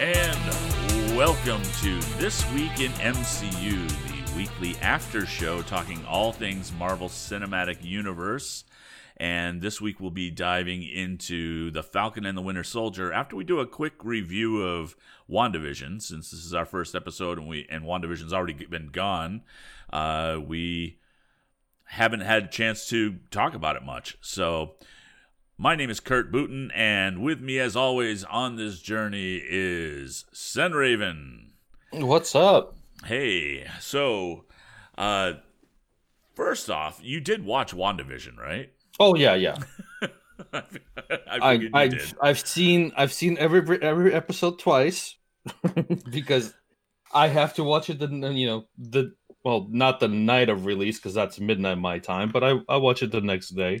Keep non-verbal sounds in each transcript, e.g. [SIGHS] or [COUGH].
And welcome to This Week in MCU, the weekly after show talking all things Marvel Cinematic Universe. And this week we'll be diving into The Falcon and the Winter Soldier after we do a quick review of WandaVision, since this is our first episode and we and WandaVision's already been gone. Uh, we haven't had a chance to talk about it much. So my name is Kurt Booten, and with me, as always, on this journey is Sen Raven. What's up? Hey, so uh, first off, you did watch WandaVision, right? Oh yeah, yeah. [LAUGHS] I, I, I I've seen I've seen every every episode twice [LAUGHS] because I have to watch it. The you know the well not the night of release because that's midnight my time, but I I watch it the next day,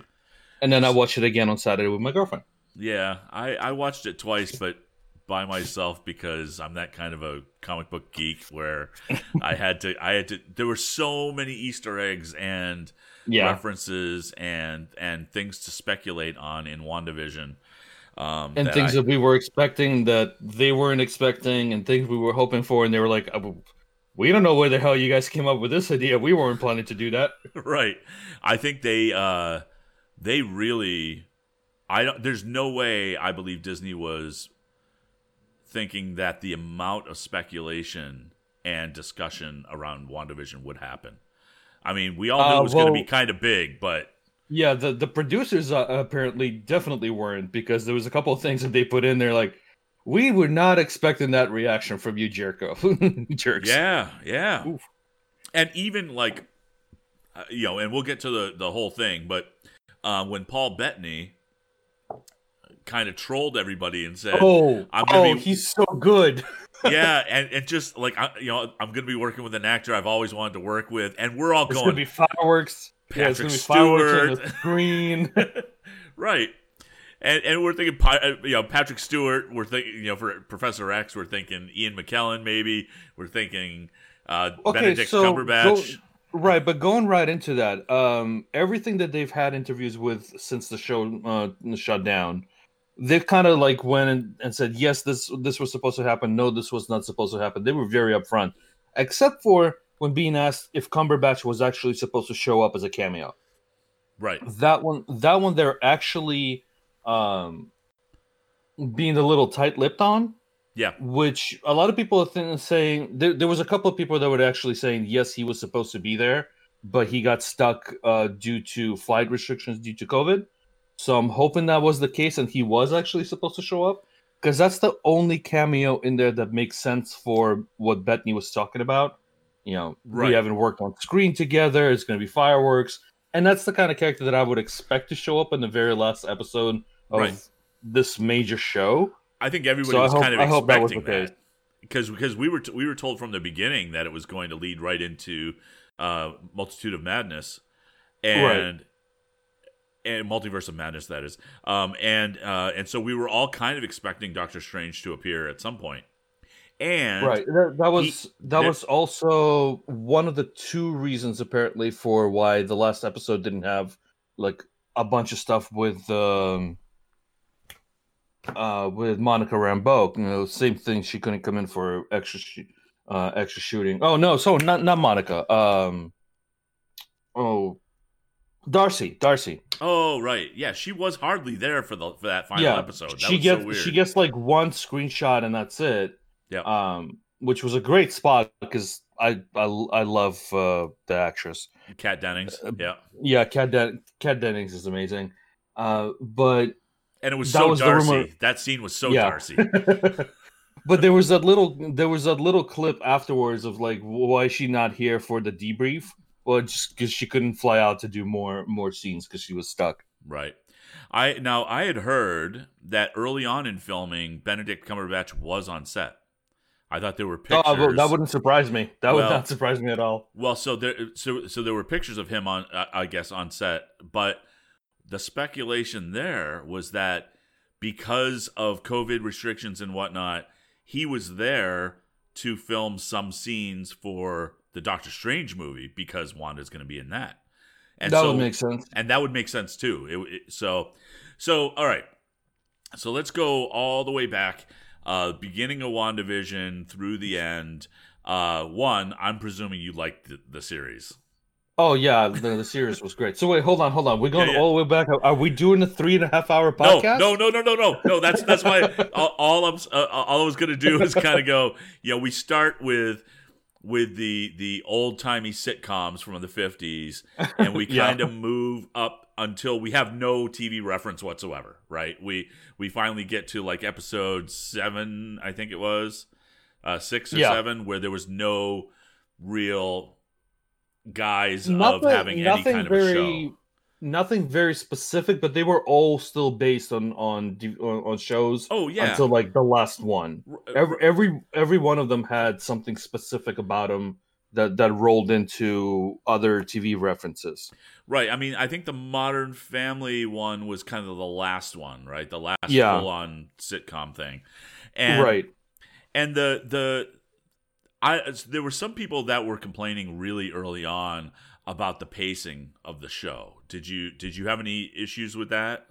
and then I watched it again on Saturday with my girlfriend. Yeah, I, I watched it twice, but by myself because I'm that kind of a comic book geek where [LAUGHS] I had to I had to there were so many Easter eggs and Yeah, references and and things to speculate on in WandaVision. Um, and that things I- that we were expecting that they weren't expecting, and things we were hoping for, and they were like, "Uh, "We don't know where the hell you guys came up with this idea. We weren't planning to do that." [LAUGHS] right. I think they uh they really I don't there's no way I believe Disney was thinking that the amount of speculation and discussion around WandaVision would happen. I mean, we all knew Uh, it was going to be kind of big, but Yeah, the the producers uh, apparently definitely weren't because there was a couple of things that they put in there like we were not expecting that reaction from you, Jericho. [LAUGHS] Jerks. yeah, yeah. Oof. And even like uh, you know, and we'll get to the the whole thing, but uh, when Paul Bettany kind of trolled everybody and said, Oh, I'm gonna oh, be- he's so good. [LAUGHS] yeah, [LAUGHS] and, and just like I, you know, I'm going to be working with an actor I've always wanted to work with, and we're all It's going gonna be fireworks. yeah, Patrick be Stewart. the screen. [LAUGHS] right, and and we're thinking, uh, you know, Patrick Stewart. We're thinking, you know, for Professor X, we're thinking Ian McKellen, maybe. We're thinking uh, Okay, Benedict so Cumberbatch. Right, but going right into that, um, everything that they've had interviews with since the show uh, shut down, they've kind of like went and, and said, yes, this this was supposed to happen. No, this was not supposed to happen. They were very upfront, except for when being asked if Cumberbatch was actually supposed to show up as a cameo. right, That one, that one, they're actually um, being a little tight-lipped on yeah, which a lot of people are saying there, there was a couple of people that were actually saying yes he was supposed to be there but he got stuck uh, due to flight restrictions due to covid so i'm hoping that was the case and he was actually supposed to show up because that's the only cameo in there that makes sense for what Bettany was talking about you know Right. we haven't worked on screen together it's going to be fireworks and that's the kind of character that i would expect to show up in the very last episode of Right. this major show I think everybody So was hope- kind of I that expecting that. Because because we were t- we were told from the beginning that it was going to lead right into uh, multitude of madness and and multiverse of madness that is. Um and uh and so we were all kind of expecting doctor strange to appear at some point. And right. That, that was that there- was also one of the two reasons apparently for why the last episode didn't have like a bunch of stuff with um uh with monica rambeau you know same thing she couldn't come in for extra sh- uh extra shooting. Oh no so not not monica um oh darcy darcy. Oh right. Yeah she was hardly there for the for that final yeah episode. That she was gets so weird. she gets like one screenshot and that's it yeah um, which was a great spot because I I, I love uh, the actress. Kat Dennings uh, yeah. Yeah, Kat, Den- Kat Dennings is amazing. Uh, but and it was that so was darcy that scene was so Yeah. darcy [LAUGHS] but there was that little there was that little clip afterwards of like why is she not here for the debrief? Well, just because she couldn't fly out to do more more scenes because she was stuck. Right. I now I had heard that early on in filming, Benedict Cumberbatch was on set. I thought there were oh, pictures. Oh, that wouldn't surprise me. That Well- would not surprise me at all. Well, so there, so so there were pictures of him on, I guess, on set. But the speculation there was that because of COVID restrictions and whatnot, he was there to film some scenes for the Doctor Strange movie because Wanda's going to be in that. And that so, would make sense. and that would make sense too. It, it- so, so all right. So let's go all the way back. uh, beginning of WandaVision through the end. Uh, one, I'm presuming you liked the, the series. Oh yeah, the, the series was great. So wait, hold on, hold on. We're going Yeah, yeah. all the way back. Are we doing a three and a half hour podcast? No, no, no, no, no, no, no. That's that's why all, all I'm uh, all I was gonna do is [LAUGHS] kind of go. You know, we start with with the the old timey sitcoms from the fifties, and we [LAUGHS] kind of move up until we have no TV reference whatsoever. Right? We we finally get to like episode seven, I think it was, uh, six or Yeah. seven, where there was no real guise Nothing, of having any kind of a very, show. nothing very specific, but they were all still based on on on, on shows Oh yeah. until like the last one. Uh, every every every one of them had something specific about them that that rolled into other TV references. Right. I mean, I think the Modern Family one was kind of the last one, right? The last Yeah. full-on sitcom thing, and right. and the the I there were some people that were complaining really early on about the pacing of the show. Did you did you have any issues with that?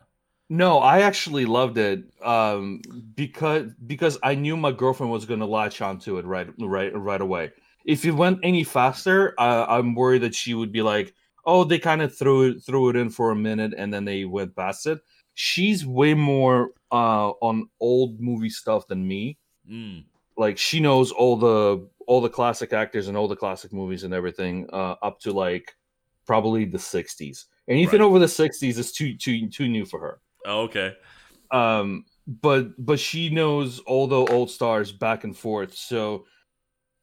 No, I actually loved it um, because because I knew my girlfriend was going to latch onto it right right right away. If it went any faster, uh, I'm worried that she would be like, "Oh, they kind of threw it threw it in for a minute and then they went past it." She's way more uh, on old movie stuff than me. Mm, Like she knows all the all the classic actors and all the classic movies and everything uh, up to like probably the 60s. Anything Right. over the 60s is too too too new for her oh, okay. um but but she knows all the old stars back and forth so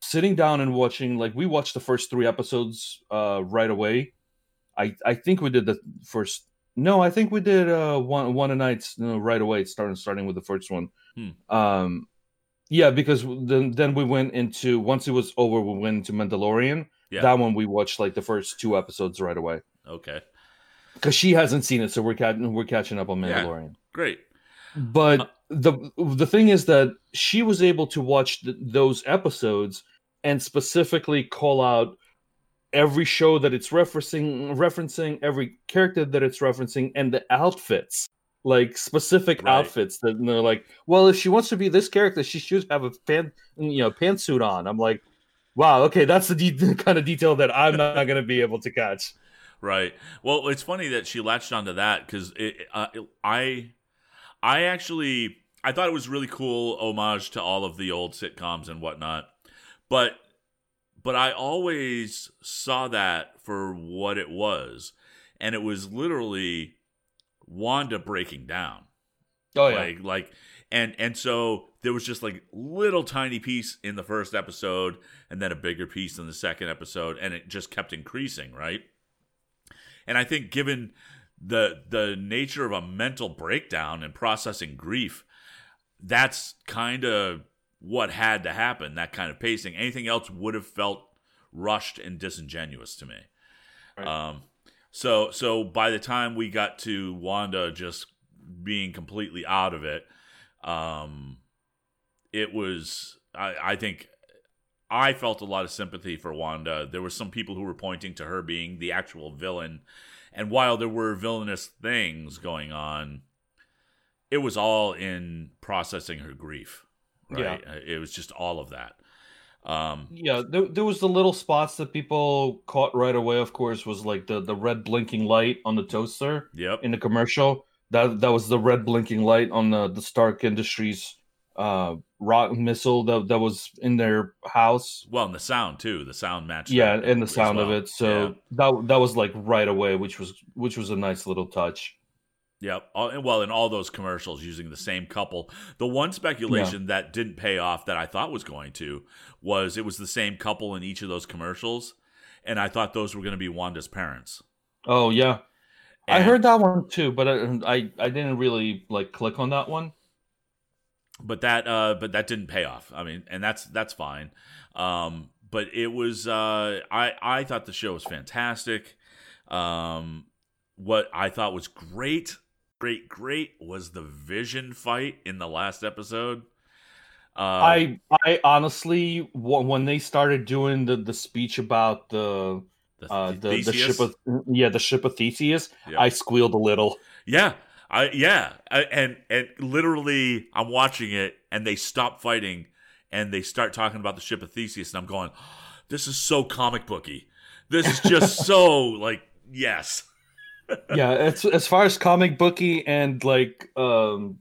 sitting down and watching like we watched the first three episodes uh right away i i think we did the first no i think we did uh one one a night uh, right away starting starting with the first one Hmm. um yeah because then then we went into once it was over we went into mandalorian Yeah. that one we watched like the first two episodes right away Okay. because she hasn't seen it so we're cat- we're catching up on Yeah. mandalorian Great. but Uh, the the thing is that she was able to watch th- those episodes and specifically call out every show that it's referencing referencing every character that it's referencing and the outfits like specific Right. outfits that and they're like well if she wants to be this character she should have a pan you know pantsuit on i'm like wow okay that's the, de- [LAUGHS] the kind of detail that i'm not [LAUGHS] going to be able to catch Right. Well, it's funny that she latched onto that because it, uh, I, I actually, I thought it was really cool homage to all of the old sitcoms and whatnot, but, but I always saw that for what it was, and it was literally Wanda breaking down oh yeah. like like and and so there was just like little tiny piece in the first episode and then a bigger piece in the second episode and it just kept increasing right and i think given the the nature of a mental breakdown and processing grief that's kind of what had to happen that kind of pacing anything else would have felt rushed and disingenuous to me Right. um so so by the time we got to wanda just being completely out of it um it was i i think i felt a lot of sympathy for wanda. There were some people who were pointing to her being the actual villain. And while there were villainous things going on it was all in processing her grief right? It was just all of that um Yeah, there, there was the little spots that people caught right away. Of course, was like the the red blinking light on the toaster yep in the commercial. That that was the red blinking light on the the Stark Industries uh rock missile that that was in their house. well and the sound too the sound matched Yeah, and the sound of it. So Yeah. that that was like right away, which was which was a nice little touch. Yep. All, and well, in all those commercials using the same couple. The one speculation that didn't pay off that I thought was going to was it was the same couple in each of those commercials, and I thought those were going to be Wanda's parents. Oh yeah, I heard that one too, but I, I I didn't really like click on that one. but that uh, but that didn't pay off. I mean, and that's that's fine. Um, but it was uh, I I thought the show was fantastic. Um, what I thought was great, great, great was the Vision fight in the last episode. Uh, I I honestly when they started doing the the speech about the the, uh the, the ship of yeah the ship of Theseus, Yeah. I squealed a little. Yeah, I yeah, I, and and literally, I'm watching it, and they stop fighting, and they start talking about the ship of Theseus, and I'm going, "This is so comic booky. This is just [LAUGHS] so like yes." Yeah, it's as far as comic booky and like um,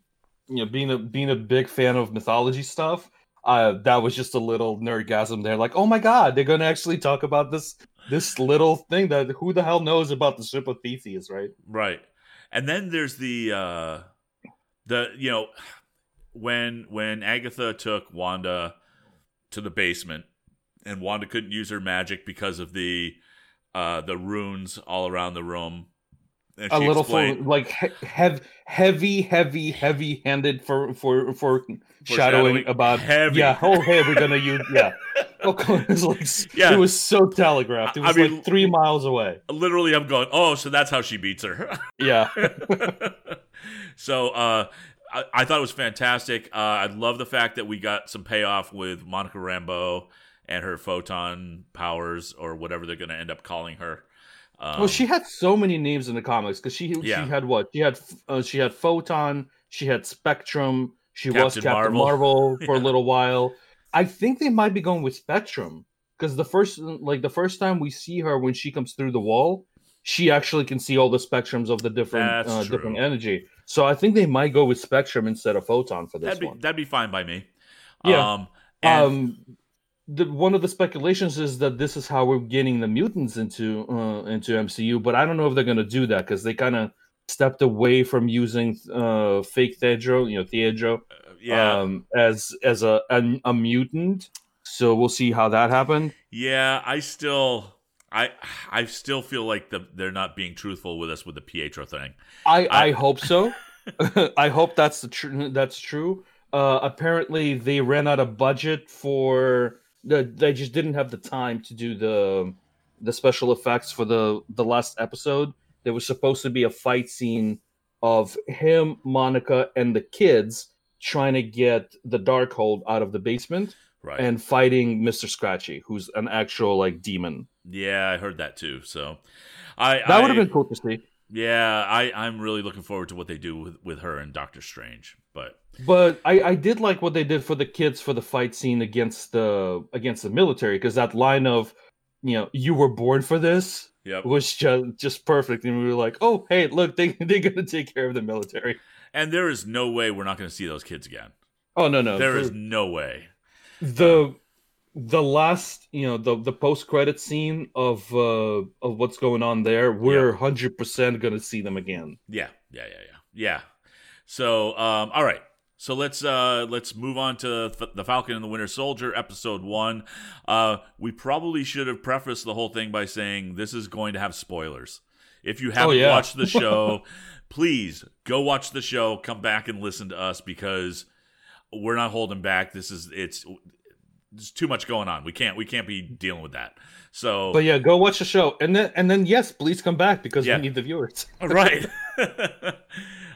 you know, being a being a big fan of mythology stuff. Uh, that was just a little nerdgasm there. Like, oh my god, they're gonna actually talk about this this little thing that who the hell knows about the ship of Theseus, right? Right. And then there's the uh the you know when when Agatha took Wanda to the basement and Wanda couldn't use her magic because of the uh the runes all around the room. A little explained- for like he- heavy, heavy, heavy handed for for for shadowing about Heavy. yeah. Oh, hey, we're gonna use [LAUGHS] yeah. Oh, it was like Yeah. it was so telegraphed. It I- I was mean- like three miles away. literally I'm going, "Oh, so that's how she beats her." [LAUGHS] Yeah, [LAUGHS] so uh, I, I thought it was fantastic. Uh, I love the fact that we got some payoff with Monica Rambeau and her photon powers, or whatever they're going to end up calling her. Um, well, she had so many names in the comics because she Yeah. she had what she had uh, she had photon, she had spectrum, she was Captain Captain Marvel. Marvel, [LAUGHS] for Yeah. a little while. I think they might be going with spectrum because the first like the first time we see her when she comes through the wall, she actually can see all the spectrums of the different uh, different energy. So I think they might go with spectrum instead of photon for this that'd be one. that'd be fine by me. Yeah. Um, and um the one of the speculations is that this is how we're getting the mutants into uh, into MCU, but I don't know if they're going to do that because they kind of stepped away from using uh fake Pietro, you know, Pietro, yeah, um, as as a, a a mutant. So we'll see how that happened. yeah. I still, I, I still feel like the, they're not being truthful with us with the Pietro thing. I I- I hope so. [LAUGHS] I hope that's the tr- that's true. Uh, apparently, they ran out of budget for. They just didn't have the time to do the the special effects for the the last episode. There was supposed to be a fight scene of him, Monica, and the kids trying to get the Darkhold out of the basement Right. and fighting Mister Scratchy, who's an actual like demon. yeah, I heard that too. So, I That would have been cool to see. Yeah, I, I'm really looking forward to what they do with, with her and Doctor Strange. But But I, I did like what they did for the kids for the fight scene against the against the military because that line of you know you were born for this yep. was just just perfect and we were like oh hey look they [LAUGHS] they're gonna take care of the military And there is no way we're not going to see those kids again. oh no no There the, is no way. the the last you know the the post credit scene of uh of what's going on there we're hundred percent gonna see them again Yeah, yeah, yeah, yeah, yeah. So, um, all right. So let's uh, let's move on to the Falcon and the Winter Soldier, episode one. Uh, we probably should have prefaced the whole thing by saying this is going to have spoilers. If you haven't yeah. watched the show, [LAUGHS] please go watch the show. Come back and listen to us because we're not holding back. This is it's there's too much going on. We can't we can't be dealing with that. So but yeah go watch the show and then and then yes please come back because Yeah. we need the viewers right. [LAUGHS] [LAUGHS]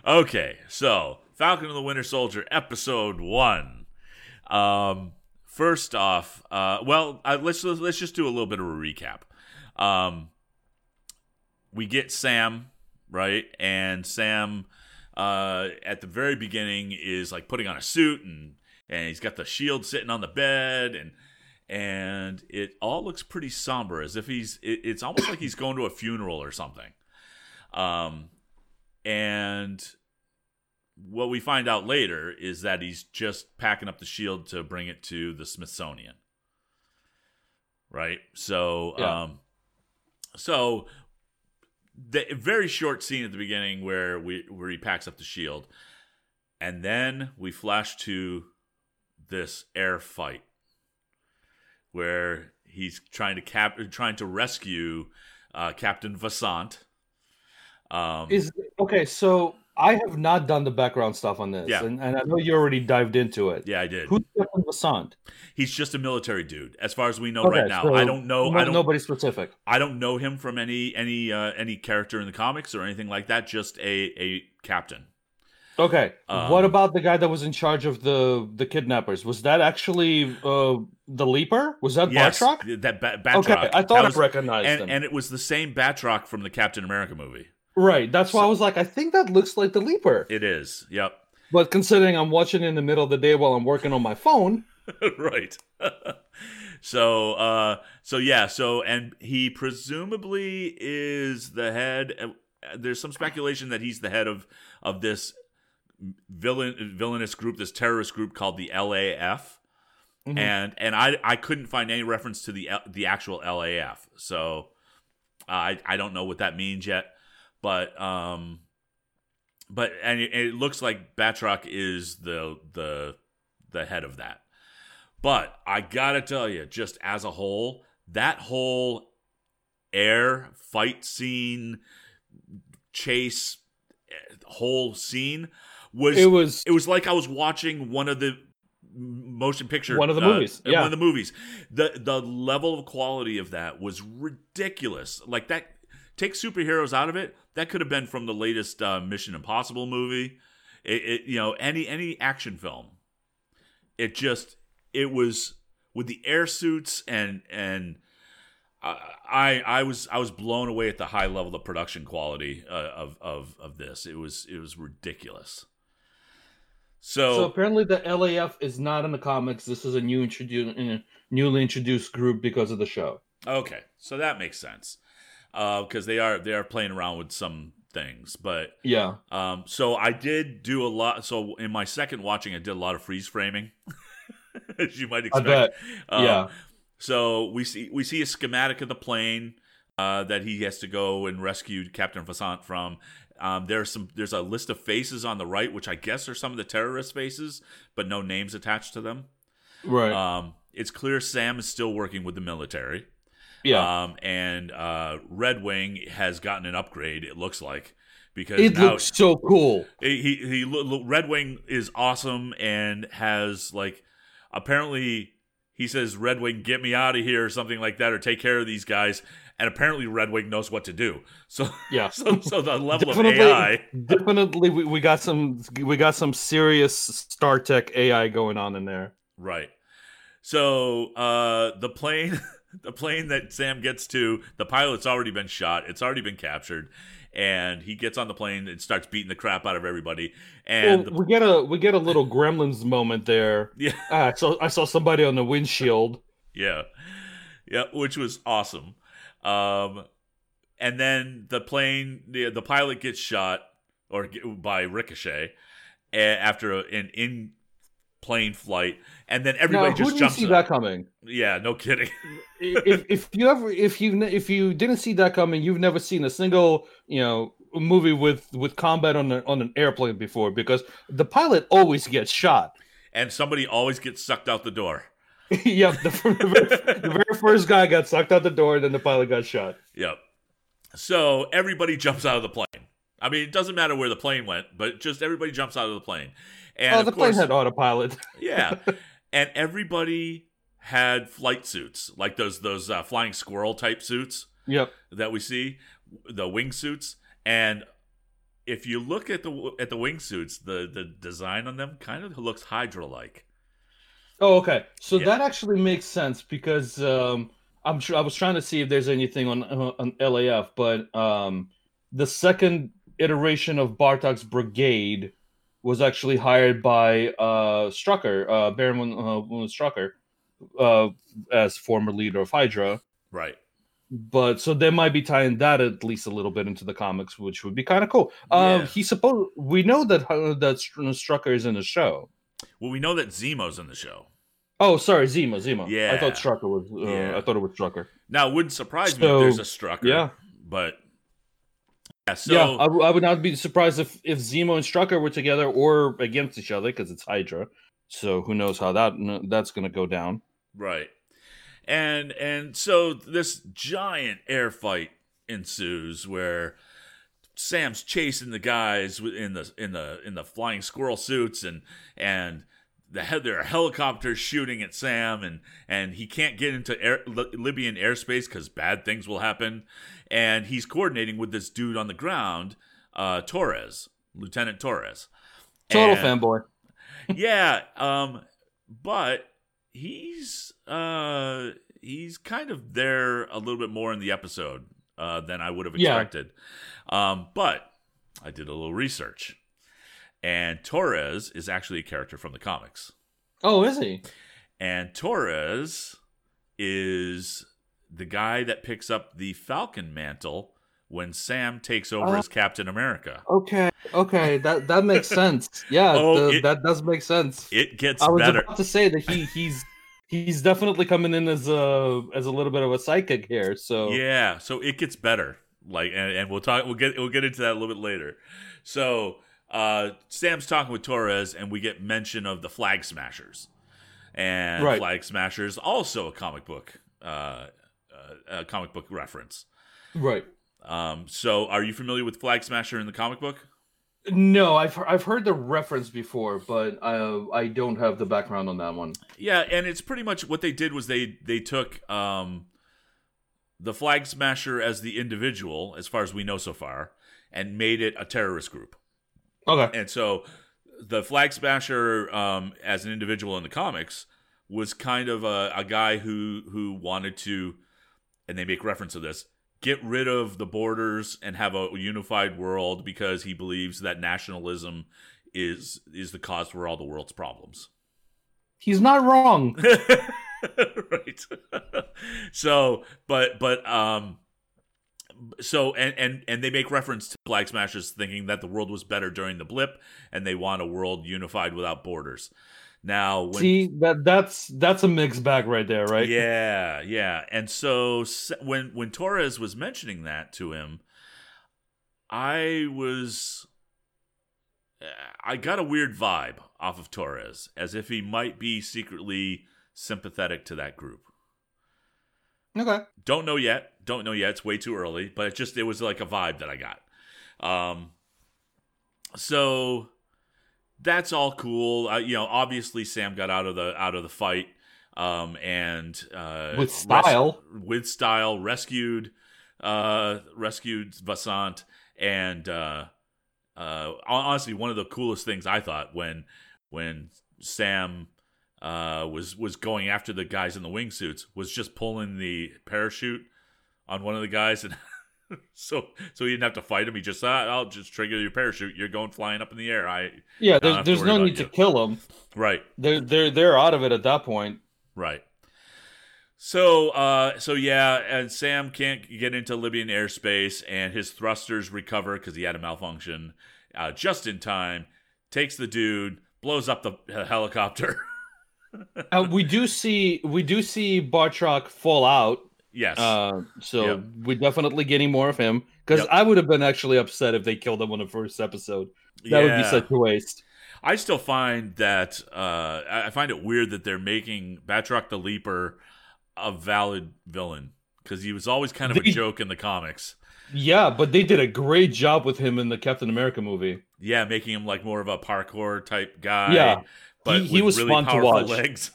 okay, so Falcon and the Winter Soldier, episode one. Um, first off, uh, well, let's let's just do a little bit of a recap. Um, we get Sam right, and Sam uh, at the very beginning is like putting on a suit and and he's got the shield sitting on the bed and and it all looks pretty somber as if he's it, it's almost like he's going to a funeral or something um and what we find out later is that he's just packing up the shield to bring it to the smithsonian right so Yeah. um so the very short scene at the beginning where we where he packs up the shield and then we flash to this air fight where he's trying to cap trying to rescue uh, Captain Vasant. Um, Is okay, so I have not done the background stuff on this, Yeah. and, and I know you already dived into it. yeah, I did. Who's Captain Vasant? He's just a military dude, as far as we know Okay, right now. so I don't know. no- I don't. nobody specific. I don't know him from any any uh, any character in the comics or anything like that. Just a a captain. Okay, Um, what about the guy that was in charge of the the kidnappers? Was that actually uh, the Leaper? Was that Yes, Batroc? that ba- Batroc. Okay, I That thought was- I recognized and him. and it was the same Batroc from the Captain America movie. Right. That's why So- I was like, I think that looks like the Leaper. It is. Yep. But considering I'm watching in the middle of the day while I'm working on my phone, [LAUGHS] right. [LAUGHS] so uh so yeah, so and he presumably is the head uh, there's some speculation that he's the head of of this villain villainous group, this terrorist group called the LAF. Mhm. And and I I couldn't find any reference to the the actual LAF. So I I don't know what that means yet, but um but and it, it looks like Batroc is the the the head of that. But I gotta tell you, just as a whole, that whole air fight scene, chase, eh, whole scene was it was it, was like I was watching one of the motion picture One of the uh, movies, one of the movies. The the level of quality of that was ridiculous. Like that take superheroes out of it, that could have been from the latest uh, Mission Impossible movie. It, it you know any any action film. It just it was with the air suits and and I I I was I was blown away at the high level of production quality uh, of of of this. It was it was ridiculous. so So, apparently the LAF is not in the comics. This is a new introduced newly introduced group because of the show. okay, so that makes sense because they are they are playing around with some things, but Yeah. Um, so I did do a lot. So in my second watching, I did a lot of freeze framing, [LAUGHS] as you might I expect. bet. Um, yeah. So we see we see a schematic of the plane uh, that he has to go and rescue Captain Vasant from. Um, there's some there's a list of faces on the right, which I guess are some of the terrorist faces, but no names attached to them. Right. Um, it's clear Sam is still working with the military. Yeah. Um, and uh, Red Wing has gotten an upgrade. It looks like because it now looks so cool. he he, he Red Wing is awesome and has like apparently he says Red Wing get me out of here or something like that or take care of these guys and apparently Red Wing knows what to do. [LAUGHS] So Yeah. so, so the level of AI Definitely, we, we got some we got some serious Stark Tech AI going on in there. right. So uh the plane [LAUGHS] the plane that Sam gets to the pilot's already been shot. It's already been captured. And he gets on the plane and starts beating the crap out of everybody. And well, we get a we get a little Gremlins moment there. [LAUGHS] yeah, Ah, so I saw somebody on the windshield. [LAUGHS] Yeah, yeah, which was awesome. Um, and then the plane, the the pilot gets shot or by ricochet after an in plane flight, and then everybody now, just jumps. see up. that coming? Yeah, no kidding. [LAUGHS] if if you ever if you if you didn't see that coming, you've never seen a single you know movie with with combat on a, on an airplane before because the pilot always gets shot. and somebody always gets sucked out the door. [LAUGHS] yep, the, the, very, the very first guy got sucked out the door, and then the pilot got shot. Yep. So everybody jumps out of the plane. I mean, it doesn't matter where the plane went, but just everybody jumps out of the plane. And oh, of the course, plane had autopilot. [LAUGHS] Yeah, and everybody had flight suits like those those uh, flying squirrel type suits yep. that we see, the wingsuits. And if you look at the at the wingsuits, the the design on them kind of looks Hydra like. Oh, okay. So Yeah. that actually makes sense because um, I'm sure I was trying to see if there's anything on uh, on LAF, but um, the second iteration of Batroc's brigade was actually hired by uh, Strucker, uh, Baron uh, von Strucker, uh, as former leader of Hydra. Right. But so they might be tying that at least a little bit into the comics, which would be kind of cool. Um, Yeah. he supposed we know that uh, that Strucker is in the show. Well, we know that Zemo's in the show. Oh, sorry, Zemo, Zemo. Yeah, I thought Strucker was. Uh, Yeah. I thought it was Strucker. Now, it wouldn't surprise me if there's a Strucker. yeah. But yeah, so yeah, I, w- I would not be surprised if if Zemo and Strucker were together or against each other because it's Hydra. So who knows how that that's going to go down? Right. And and so this giant air fight ensues where Sam's chasing the guys in the in the in the flying squirrel suits and and the he- there are helicopters shooting at Sam and and he can't get into air, Libyan airspace because bad things will happen and he's coordinating with this dude on the ground uh, Torres Lieutenant Torres Total And- fanboy. [LAUGHS] yeah, um, but he's uh he's kind of there a little bit more in the episode. uh, than I would have Yeah. expected. Um, but I did a little research, and Torres is actually a character from the comics. Oh, is he? And Torres is the guy that picks up the Falcon mantle when Sam takes over Oh. as Captain America. Okay, okay, that that makes [LAUGHS] sense. Yeah, Oh, the- it- that does make sense. It gets I was better. about to say that he he's he's definitely coming in as a as a little bit of a psychic here. So Yeah, so it gets better. Like, and, and we'll talk. We'll get we'll get into that a little bit later. So uh, Sam's talking with Torres, and we get mention of the Flag Smashers, and Right. Flag Smashers also a comic book, uh, uh, a comic book reference. right. Um, so, are you familiar with Flag Smasher in the comic book? No, I've I've heard the reference before, but I I don't have the background on that one. Yeah, and it's pretty much what they did was they they took um, the Flag Smasher as the individual, as far as we know so far, and made it a terrorist group. Okay. And so the Flag Smasher, um, as an individual in the comics, was kind of a, a guy who who wanted to, and they make reference to this, get rid of the borders and have a unified world because he believes that nationalism is is the cause for all the world's problems. He's not wrong. [LAUGHS] right. [LAUGHS] so, but but um so and and and they make reference to Flag Smashers thinking that the world was better during the blip and they want a world unified without borders. Now, when See that that's that's a mixed bag right there, right? yeah, yeah. And so when when Torres was mentioning that to him, I was I got a weird vibe off of Torres as if he might be secretly sympathetic to that group. Okay. Don't know yet. Don't know yet. It's way too early, but it just it was like a vibe that I got. Um so that's all cool. Uh, you know, obviously Sam got out of the out of the fight um and uh With style. with style rescued uh rescued Vasant and uh uh honestly one of the coolest things I thought when when Sam uh was was going after the guys in the wingsuits was just pulling the parachute on one of the guys and [LAUGHS] so so he didn't have to fight him he just ah, I'll just trigger your parachute you're going flying up in the air I Yeah, there's there's no need to kill him. right They're they're they're out of it at that point. Right. So, uh, so yeah, and Sam can't get into Libyan airspace, and his thrusters recover because he had a malfunction uh, just in time. Takes the dude, blows up the uh, helicopter. [LAUGHS] Uh, we do see we do see Batroc fall out. Yes, Uh, so Yep. we're definitely getting more of him. Because Yep. I would have been actually upset if they killed him on the first episode. That would be such a waste. I still find that uh, I find it weird that they're making Batroc the Leaper a valid villain because he was always kind of a joke in the comics. Yeah, but they did a great job with him in the Captain America movie. Yeah, making him like more of a parkour type guy. Yeah. but He- he was really fun to watch. legs.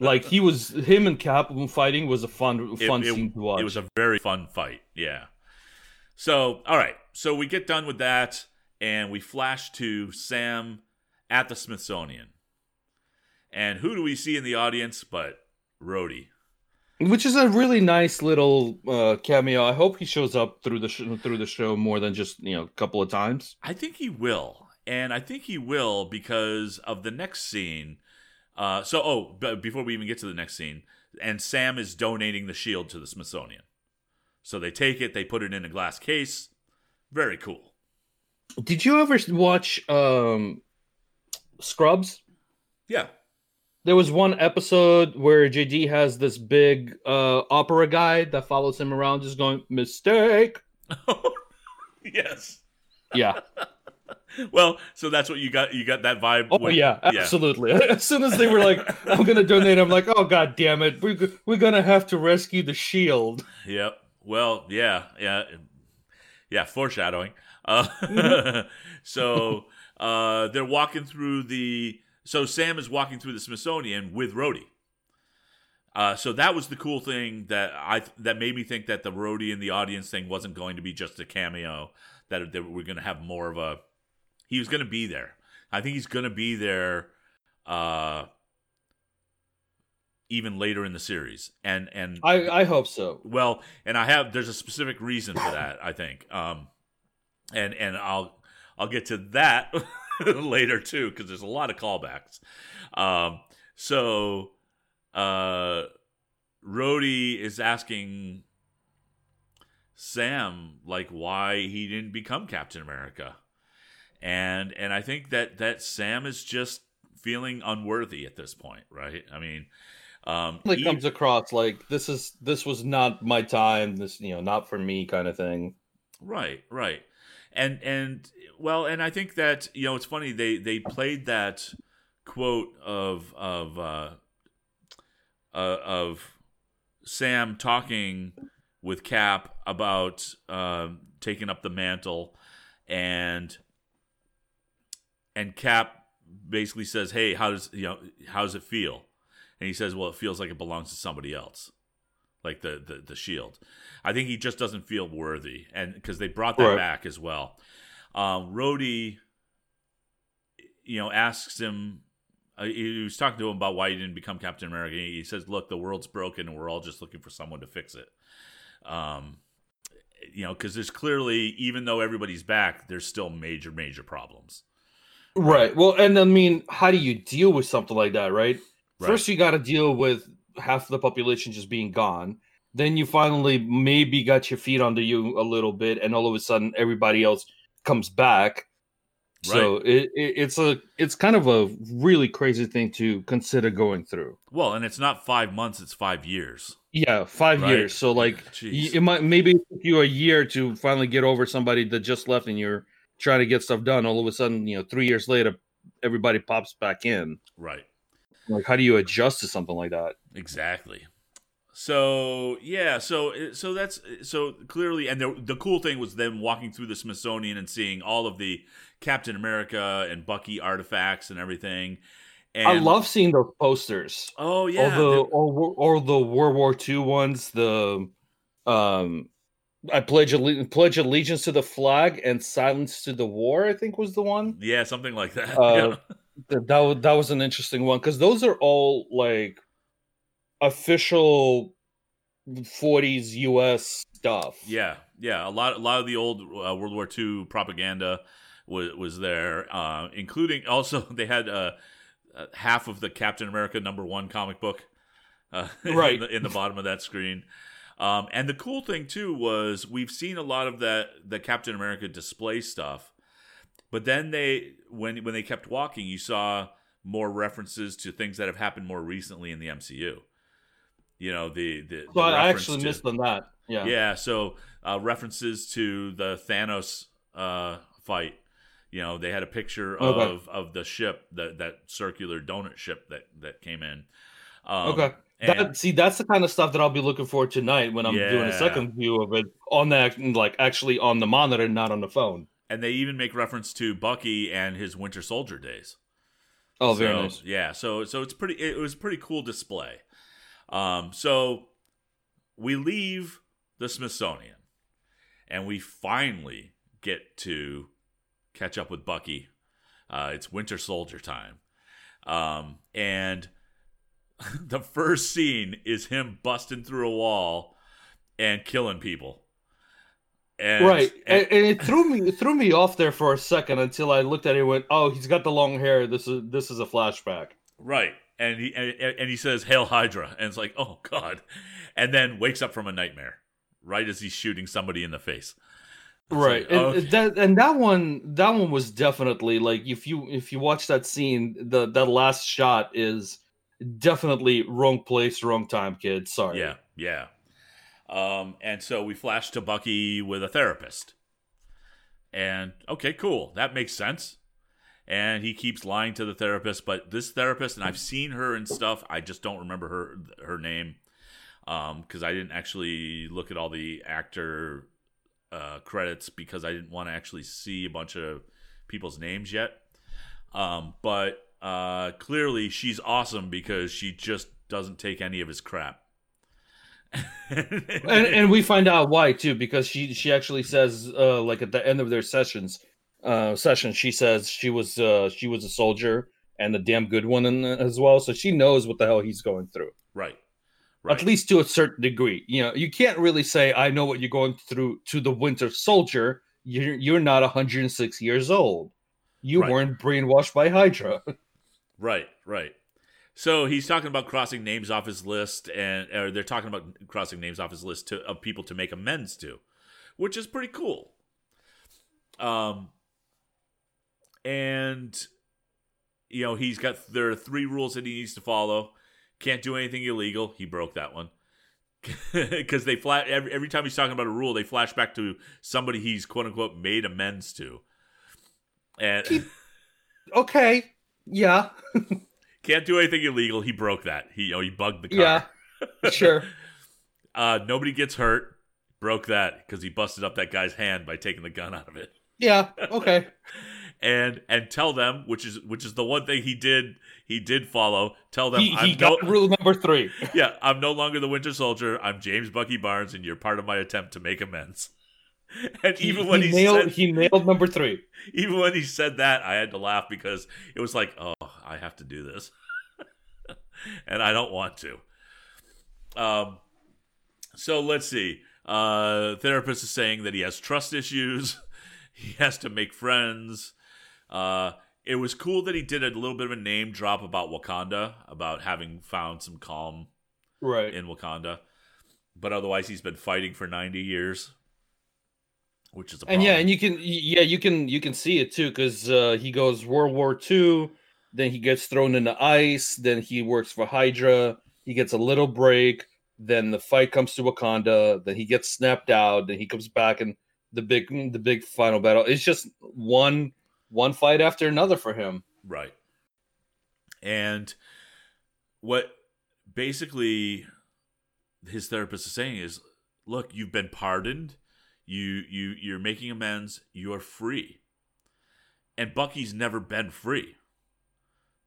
Like he was him and Cap fighting was a fun It- fun it, scene to watch. It was a very fun fight. Yeah. So, all right. So we get done with that, and we flash to Sam at the Smithsonian. And who do we see in the audience but Rhodey? Which is a really nice little uh, cameo. I hope he shows up through the sh- through the show more than just you know a couple of times. I think he will. And I think he will because of the next scene. Uh, so, oh, but before we even get to the next scene, and Sam is donating the shield to the Smithsonian. So they take it, they put it in a glass case. Very cool. Did you ever watch um, Scrubs? Yeah. There was one episode where JD has this big uh, opera guy that follows him around, just going mistake. [LAUGHS] yes. Yeah. [LAUGHS] [LAUGHS] Well, so that's what you got. You got that vibe. Oh when- yeah, absolutely. [LAUGHS] As soon as they were like, [LAUGHS] "I'm gonna donate," I'm like, "Oh god damn it, we're we're gonna have to rescue the shield." Yep. Well, yeah, yeah, yeah. Foreshadowing. Uh, Mm-hmm. so uh, they're walking through the. So Sam is walking through the Smithsonian with Rhodey. Uh, so that was the cool thing that I that made me think that the Rhodey in the audience thing wasn't going to be just a cameo. That, that we're going to have more of a. He was going to be there. I think he's going to be there. Uh, even later in the series. And and I I hope so. well, and I have there's a specific reason for that. I think, um, and and I'll I'll get to that [LAUGHS] later too because there's a lot of callbacks. Um, so, uh, Rhodey is asking Sam like why he didn't become Captain America, and and I think that that Sam is just feeling unworthy at this point, right? I mean. Um, It comes across like this is this was not my time. This you know not for me kind of thing. Right, right. And and well, and I think that you know it's funny they they played that quote of of uh, uh of Sam talking with Cap about um taking up the mantle and and Cap basically says, "Hey, how does you know how does it feel?" And he says, "Well, it feels like it belongs to somebody else." Like the, the the shield, I think he just doesn't feel worthy, and because they brought that Right. back as well. Um, Rhodey, you know, asks him. Uh, he was talking to him about why he didn't become Captain America. He says, "Look, the world's broken, and we're all just looking for someone to fix it." Um, you know, because there's clearly, even though everybody's back, there's still major, major problems. Right. Well, and I mean, how do you deal with something like that, right? Right. First, you got to deal with half the population just being gone. Then you finally maybe got your feet under you a little bit, and all of a sudden everybody else comes back. So it, it, it's a it's kind of a really crazy thing to consider going through. Well, and it's not five months; it's five years. Yeah, five Right. years. So like, Jeez. it might maybe it took you a year to finally get over somebody that just left, and you're trying to get stuff done. All of a sudden, you know, three years later, everybody pops back in. right. Like, how do you adjust to something like that? Exactly. So yeah, so so that's so clearly, and the the cool thing was them walking through the Smithsonian and seeing all of the Captain America and Bucky artifacts and everything. And I love seeing those posters. Oh yeah, all the or the World War II ones. The um, I pledge alle- pledge allegiance to the flag and silence to the war. I think was the one. yeah, something like that. Uh, yeah. That that, wa- that was an interesting one because those are all like official 40s U.S. stuff. Yeah, yeah. A lot, a lot of the old uh, World War II propaganda was was there, uh, including [LAUGHS] also they had uh, uh, half of the Captain America number one comic book, uh, [LAUGHS] Right. in, the, in the bottom of that screen. Um, and the cool thing too was we've seen a lot of that the Captain America display stuff, but then they when when they kept walking, you saw more references to things that have happened more recently in the MCU. You know the the, So the I actually to- missed on that. Yeah. yeah, so uh, references to the Thanos uh, fight. You know, they had a picture Okay. of of the ship that that circular donut ship that that came in. Um, Okay. And- That, see, that's the kind of stuff that I'll be looking for tonight when I'm doing a second view of it on that, like actually on the monitor, not on the phone. and they even make reference to Bucky and his Winter Soldier days. Oh, very So, nice. Yeah, so so it's pretty. It was a pretty cool display. Um, so we leave the Smithsonian, and we finally get to catch up with Bucky. Uh, it's Winter Soldier time, um, and [LAUGHS] the first scene is him busting through a wall and killing people. And, right, and- and, it threw me it threw me off there for a second until I looked at it and went, "Oh, he's got the long hair. This is this is a flashback." Right. And he and, and he says Hail Hydra and it's like, "Oh god." And then wakes up from a nightmare right as he's shooting somebody in the face. It's right, like, and okay. that and that one that one was definitely like if you if you watch that scene, the that last shot is definitely wrong place, wrong time, kid. Sorry. Yeah, yeah. Um and so we flash to Bucky with a therapist. And okay, cool. That makes sense. And he keeps lying to the therapist, but this therapist and I've seen her and stuff, I just don't remember her her name. Um cuz I didn't actually look at all the actor uh, credits because I didn't want to actually see a bunch of people's names yet. Um, but uh, clearly, she's awesome because she just doesn't take any of his crap. [LAUGHS] and and we find out why too because she she actually says uh like at the end of their sessions uh session she says she was uh she was a soldier and a damn good one in, as well so she knows what the hell he's going through Right. Right. At least to a certain degree. You know, you can't really say I know what you're going through to the Winter Soldier. You're you're not 106 years old. You Right. weren't brainwashed by Hydra. [LAUGHS] Right, right. So he's talking about crossing names off his list, and or they're talking about crossing names off his list to, of people to make amends to, which is pretty cool. Um, and you know he's got there are three rules that he needs to follow. Can't do anything illegal. He broke that one [LAUGHS] because they flat every, every time he's talking about a rule, they flash back to somebody he's quote unquote made amends to, and. Okay. Yeah. [LAUGHS] Can't do anything illegal. He broke that. He you know, he bugged the car. Yeah. [LAUGHS] Sure. Uh, nobody gets hurt. Broke that because he busted up that guy's hand by taking the gun out of it. Yeah. Okay. [LAUGHS] And and tell them, which is which is the one thing he did he did follow. Tell them He, I'm he no, got rule number three. yeah I'm no longer the Winter Soldier. I'm James Bucky Barnes, and you're part of my attempt to make amends. [LAUGHS] And even when he, nailed said he nailed number three. [LAUGHS] even when he said that, I had to laugh because it was like, oh, I have to do this, [LAUGHS] and I don't want to. Um, so let's see. Uh, therapist is saying that he has trust issues. he has to make friends. Uh, it was cool that he did a little bit of a name drop about Wakanda, about having found some calm Right. in Wakanda. But otherwise, he's been fighting for 90 years, which is a and yeah, and you can yeah you can you can see it too because uh, he goes World War II, then he gets thrown into ice, then he works for Hydra, he gets a little break, then the fight comes to Wakanda, then he gets snapped out, then he comes back and the big the big final battle. It's just one one fight after another for him. Right. And what basically his therapist is saying is, look, you've been pardoned. You you you're making amends. You're free. And Bucky's never been free.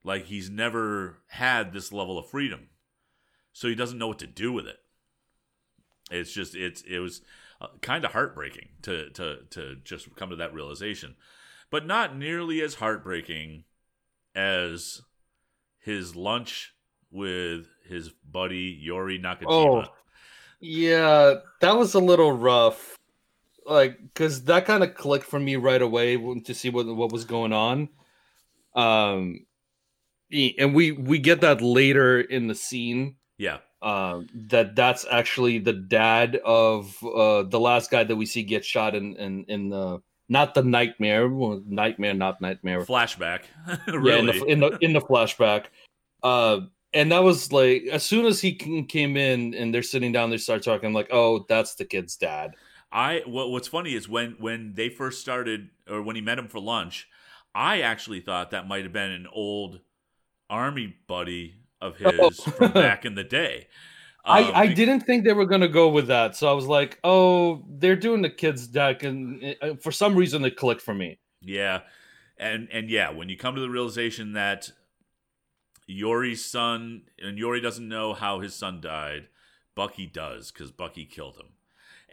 Like he's never had this level of freedom. So he doesn't know what to do with it. It's just it's it was uh, kind of heartbreaking to to to just come to that realization. But not nearly as heartbreaking as his lunch with his buddy Yori Nakajima. Oh. Yeah, that was a little rough. Like, because that kind of clicked for me right away to see what what was going on. Um, and we we get that later in the scene. Yeah, Um, that that's actually the dad of uh the last guy that we see get shot in in in the not the nightmare well, nightmare not nightmare flashback. [LAUGHS] yeah, in the in the in the flashback. Uh, and that was like as soon as he came in and they're sitting down, they start talking. I'm like, oh, that's the kid's dad. I what, what's funny is when when they first started or when he met him for lunch, I actually thought that might have been an old army buddy of his Oh. from [LAUGHS] back in the day. I Um, I be- didn't think they were gonna go with that, so I was like, oh, they're doing the kid's dad, and uh, for some reason it clicked for me. Yeah. And and yeah, when you come to the realization that Yori's son and Yori doesn't know how his son died, Bucky does cuz Bucky killed him.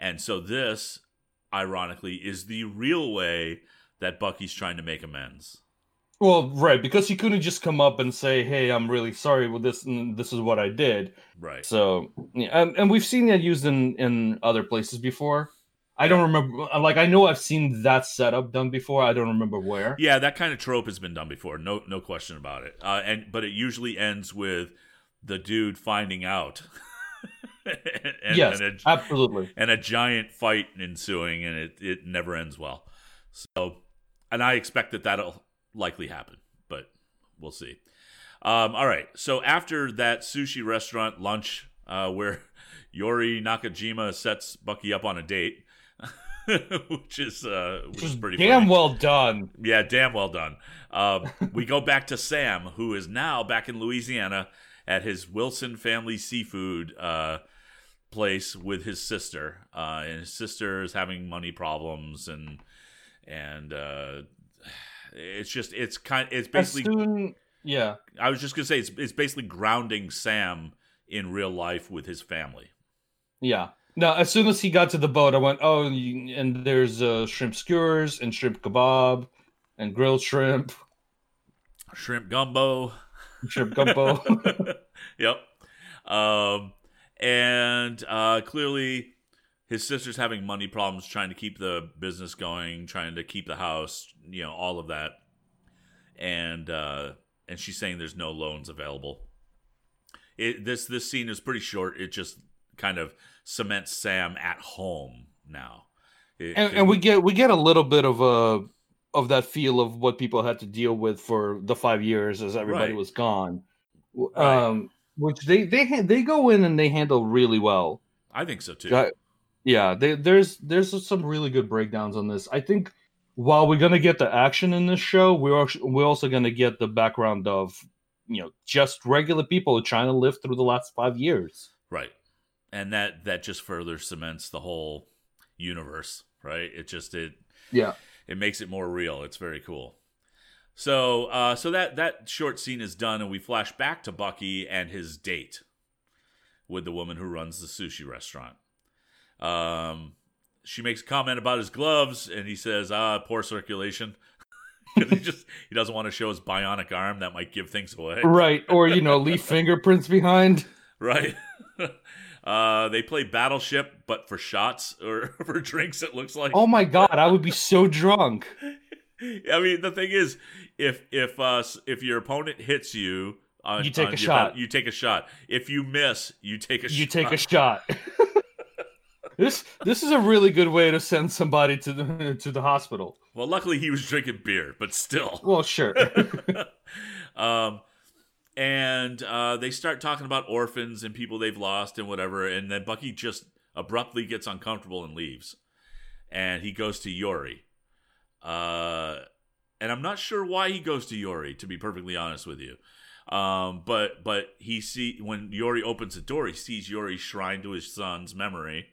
And so this ironically is the real way that Bucky's trying to make amends. Well, right, because he couldn't just come up and say, "Hey, I'm really sorry with this, and this is what I did." Right. So, yeah, and, and we've seen that used in in other places before. I don't remember. Like, I know I've seen that setup done before. I don't remember where. Yeah, that kind of trope has been done before. No, no question about it. Uh, and but it usually ends with the dude finding out, [LAUGHS] and, yes, and, a, absolutely. and a giant fight ensuing, and it it never ends well. So, and I expect that that'll likely happen, but we'll see. Um, all right. So after that sushi restaurant lunch, uh, where [LAUGHS] Yori Nakajima sets Bucky up on a date, [LAUGHS] which is uh, which is pretty damn funny. well done. Yeah, damn well done. Um, we go back to Sam, who is now back in Louisiana at his Wilson Family Seafood uh, place with his sister. Uh, and his sister is having money problems, and and uh, it's just it's kind it's basically soon, yeah, I was just gonna say it's it's basically grounding Sam in real life with his family. yeah. No, as soon as he got to the boat, I went, "Oh, and there's uh, shrimp skewers and shrimp kebab and grilled shrimp, Shrimp gumbo. shrimp gumbo." [LAUGHS] yep. Um, and uh, clearly, his sister's having money problems, trying to keep the business going, trying to keep the house, you know, all of that. And uh, and she's saying there's no loans available. It, this this scene is pretty short. It just kind of cements Sam at home now. It- and, it- and we get we get a little bit of a of that feel of what people had to deal with for the five years as everybody Right. was gone. Um, which they they ha- they go in and they handle really well. I think so too. Yeah, they, there's there's some really good breakdowns on this. I think while we're gonna get the action in this show, we're also, we're also gonna get the background of you know just regular people trying to live through the last five years. Right. And that that just further cements the whole universe, right? It just it Yeah, it makes it more real. It's very cool. So uh so that that short scene is done and we flash back to Bucky and his date with the woman who runs the sushi restaurant. Um she makes a comment about his gloves and he says, "Ah, poor circulation." [LAUGHS] he just he doesn't want to show his bionic arm that might give things away. right. Or you know, leave [LAUGHS] fingerprints behind. right? [LAUGHS] uh, they play Battleship, but for shots or for drinks, it looks like. Oh my god, I would be so drunk. [LAUGHS] I mean, the thing is, if if uh, if your opponent hits you, on, You take a shot. bat- you take a shot. If you miss, you take a You shot. take a shot. [LAUGHS] this this is a really good way to send somebody to the to the hospital. Well, luckily he was drinking beer, but still. Well, sure. [LAUGHS] um, and uh, they start talking about orphans and people they've lost and whatever. And then Bucky just abruptly gets uncomfortable and leaves. And he goes to Yori. Uh, and I'm not sure why he goes to Yori, to be perfectly honest with you. Um, but but he see when Yori opens the door, he sees Yori's shrine to his son's memory,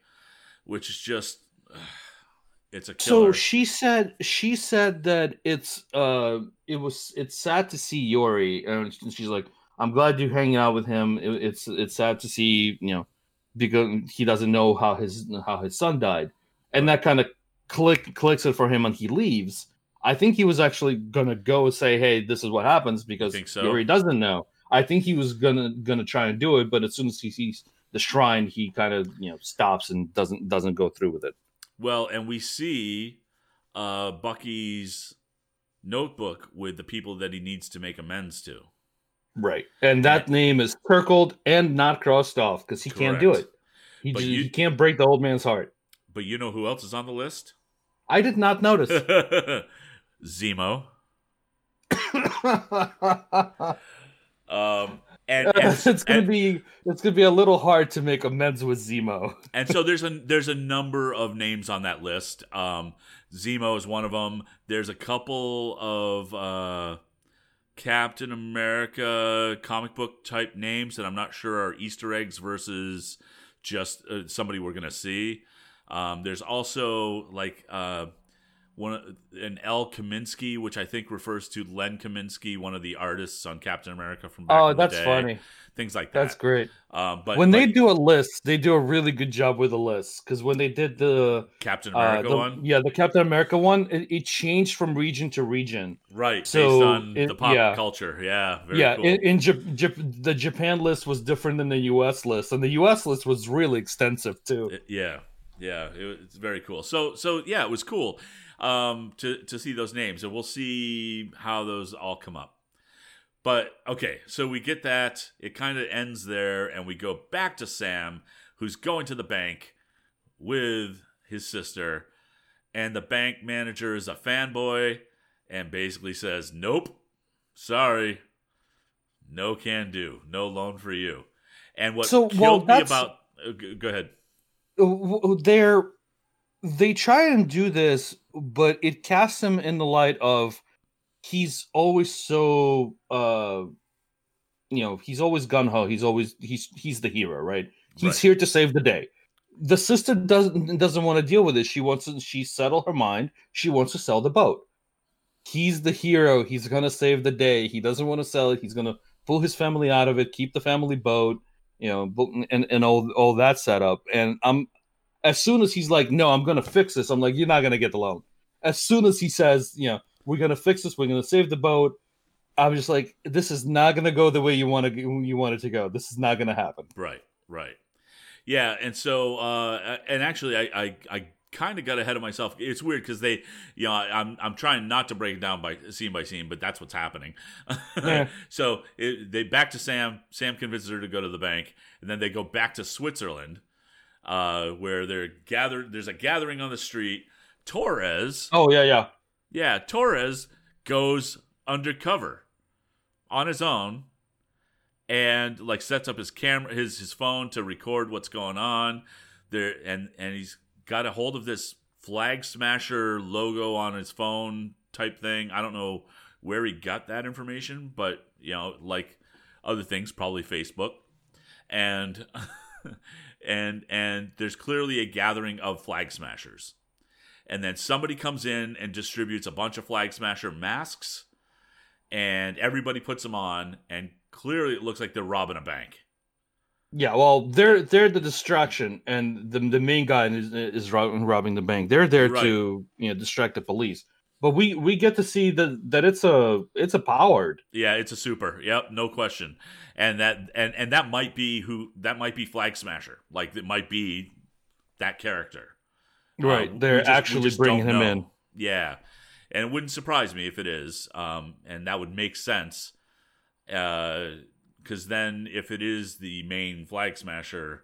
which is just [SIGHS] it's a killer. so she said she said that it's uh it was it's sad to see Yori and she's like I'm glad you're hanging out with him. It, it's it's sad to see you know because he doesn't know how his how his son died, and that kind of click clicks it for him and he leaves. I think he was actually gonna go say, "Hey, this is what happens," because so? Yori doesn't know. I think he was gonna gonna try and do it, but as soon as he sees the shrine, he kind of you know stops and doesn't doesn't go through with it. Well, and we see uh, Bucky's notebook with the people that he needs to make amends to. Right. And that name is circled and not crossed off because he can't do it. He, But ju- you- he can't break the old man's heart. But you know who else is on the list? I did not notice. [LAUGHS] Zemo. Um, and [LAUGHS] and, it's gonna and, be it's gonna be a little hard to make amends with Zemo. [LAUGHS] and so there's a there's a number of names on that list. Um, Zemo is one of them. There's a couple of uh, Captain America comic book type names that I'm not sure are Easter eggs versus just uh, somebody we're gonna see. Um, there's also like uh, one an L Kaminski, which I think refers to Len Kaminski, one of the artists on Captain America from back Oh, in the that's day. funny. Things like that. That's great. Um, but when they do a list, they do a really good job with the list. Because when they did the, Captain uh, America the- one, yeah, the Captain America one, it, it changed from region to region. right? so based on it- the pop yeah. culture, yeah, very yeah, cool. in, in Jap- Jap- the Japan list was different than the U.S. list, and the U.S. list was really extensive too. It- yeah, yeah, it, it's very cool. So, so yeah, it was cool um, to to see those names, and we'll see how those all come up. But okay, so we get that. It kind of ends there, and we go back to Sam, who's going to the bank with his sister, and the bank manager is a fanboy, and basically says, "Nope, sorry, no can do, no loan for you." And what So, killed well, me about uh, go ahead. They're they try and do this, but it casts him in the light of he's always so uh you know he's always gun ho. He's always he's he's the hero, right? He's Right. here to save the day. The sister doesn't doesn't want to deal with it. She wants to she settle her mind. She wants to sell the boat. He's the hero. He's gonna save the day. He doesn't want to sell it. He's gonna pull his family out of it, keep the family boat, you know, and and all all that setup. And I'm as soon as he's like, no, I'm gonna fix this. I'm like, you're not gonna get the loan. As soon as he says, you know, we're gonna fix this, we're gonna save the boat. I'm just like, this is not gonna go the way you want to you want it to go. This is not gonna happen. Right, right. Yeah, and so uh and actually I I, I kind of got ahead of myself. It's weird because they, you know, I'm I'm trying not to break it down by scene by scene, but that's what's happening. [LAUGHS] Yeah. so it, they back to Sam. Sam convinces her to go to the bank, and then they go back to Switzerland, uh, where they're gathered. There's a gathering on the street. Torres, Oh yeah, yeah. yeah, Torres goes undercover on his own and like sets up his camera his his phone to record what's going on there and and he's got a hold of this flag smasher logo on his phone type thing. I don't know where he got that information but you know like other things probably facebook. And [LAUGHS] and and there's clearly a gathering of flag smashers. And then somebody comes in and distributes a bunch of flag smasher masks and everybody puts them on and clearly it looks like they're robbing a bank Yeah, well, they're they're the distraction, and the the main guy is is robbing, robbing the bank. They're there Right. to you know distract the police. But we we get to see that that it's a it's a powered. yeah it's a super yep no question and that and and that might be who that might be flag smasher like it might be that character Right, Um, they're just- actually bringing him know. in. Yeah, and it wouldn't surprise me if it is, um, and that would make sense, because then if it is the main flag smasher,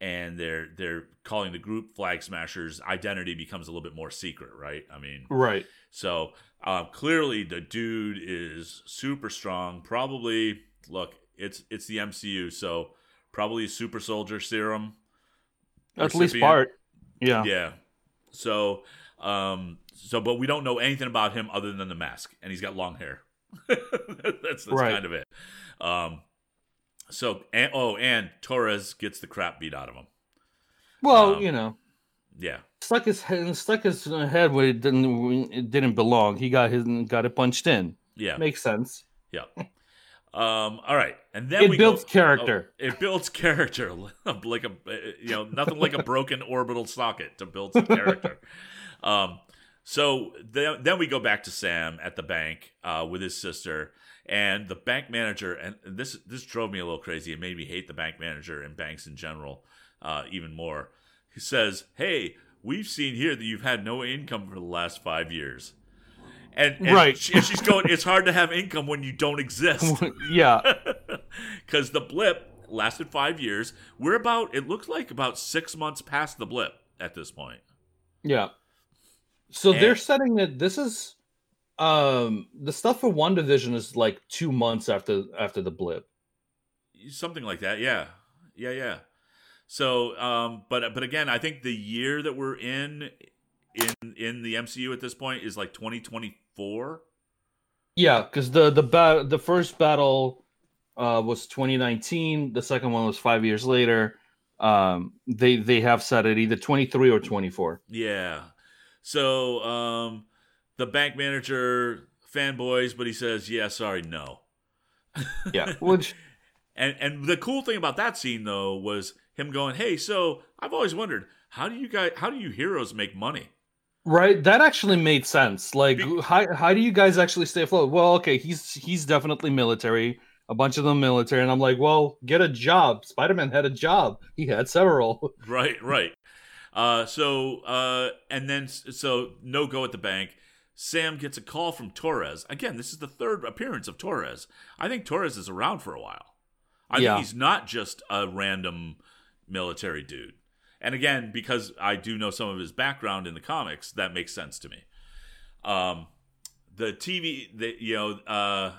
and they're they're calling the group flag smashers, identity becomes a little bit more secret, right? I mean, Right. so um, clearly the dude is super strong. Probably, look, it's it's the MCU, so probably super soldier serum. At least part. Yeah. Yeah. So, um, so, but we don't know anything about him other than the mask, and he's got long hair. [LAUGHS] that's that's Right. kind of it. Um, so, and, oh, and Torres gets the crap beat out of him. Well, Um, you know, Yeah, stuck his head stuck his head where it didn't it didn't belong. He got his got it punched in. yeah, Makes sense. yeah. Um, all right, and then It builds go, character. oh, it builds [LAUGHS] character, [LAUGHS] like a you know nothing like a broken orbital socket to build some character. [LAUGHS] um, so then, then we go back to Sam at the bank uh, with his sister and the bank manager, and this this drove me a little crazy. It made me hate the bank manager and banks in general uh, even more. He says, "Hey, we've seen here that you've had no income for the last five years." And, and Right. she- and she's going, it's hard to have income when you don't exist [LAUGHS] yeah. [LAUGHS] because the blip lasted five years. We're about, it looks like about six months past the blip at this point. Yeah. So And- they're setting that this is um the stuff for WandaVision is like two months after after the blip. Something like that. Yeah. Yeah. Yeah. So, um, but, but again, I think the year that we're in, in, in the MCU at this point is like 2024. Yeah, because the the ba- the first battle uh was 2019. The second one was five years later. Um, they they have said it either 23 or 24. Yeah. So, um, the bank manager fanboys, but he says, yeah, sorry, no. Yeah, [LAUGHS] which And and the cool thing about that scene though was him going, "Hey, so I've always wondered how do you guys how do you heroes make money?" right that actually made sense. Like, Be- how how do you guys actually stay afloat? Well, okay, he's he's definitely military. A bunch of them military, and I'm like, well, get a job. Spider Man had a job. He had several. Right, right. Uh, so uh, and then so no go at the bank. Sam gets a call from Torres. Again, this is the third appearance of Torres. I think Torres is around for a while. I Yeah. think he's not just a random military dude. And again, because I do know some of his background in the comics, that makes sense to me. Um, the TV, the, you know, uh,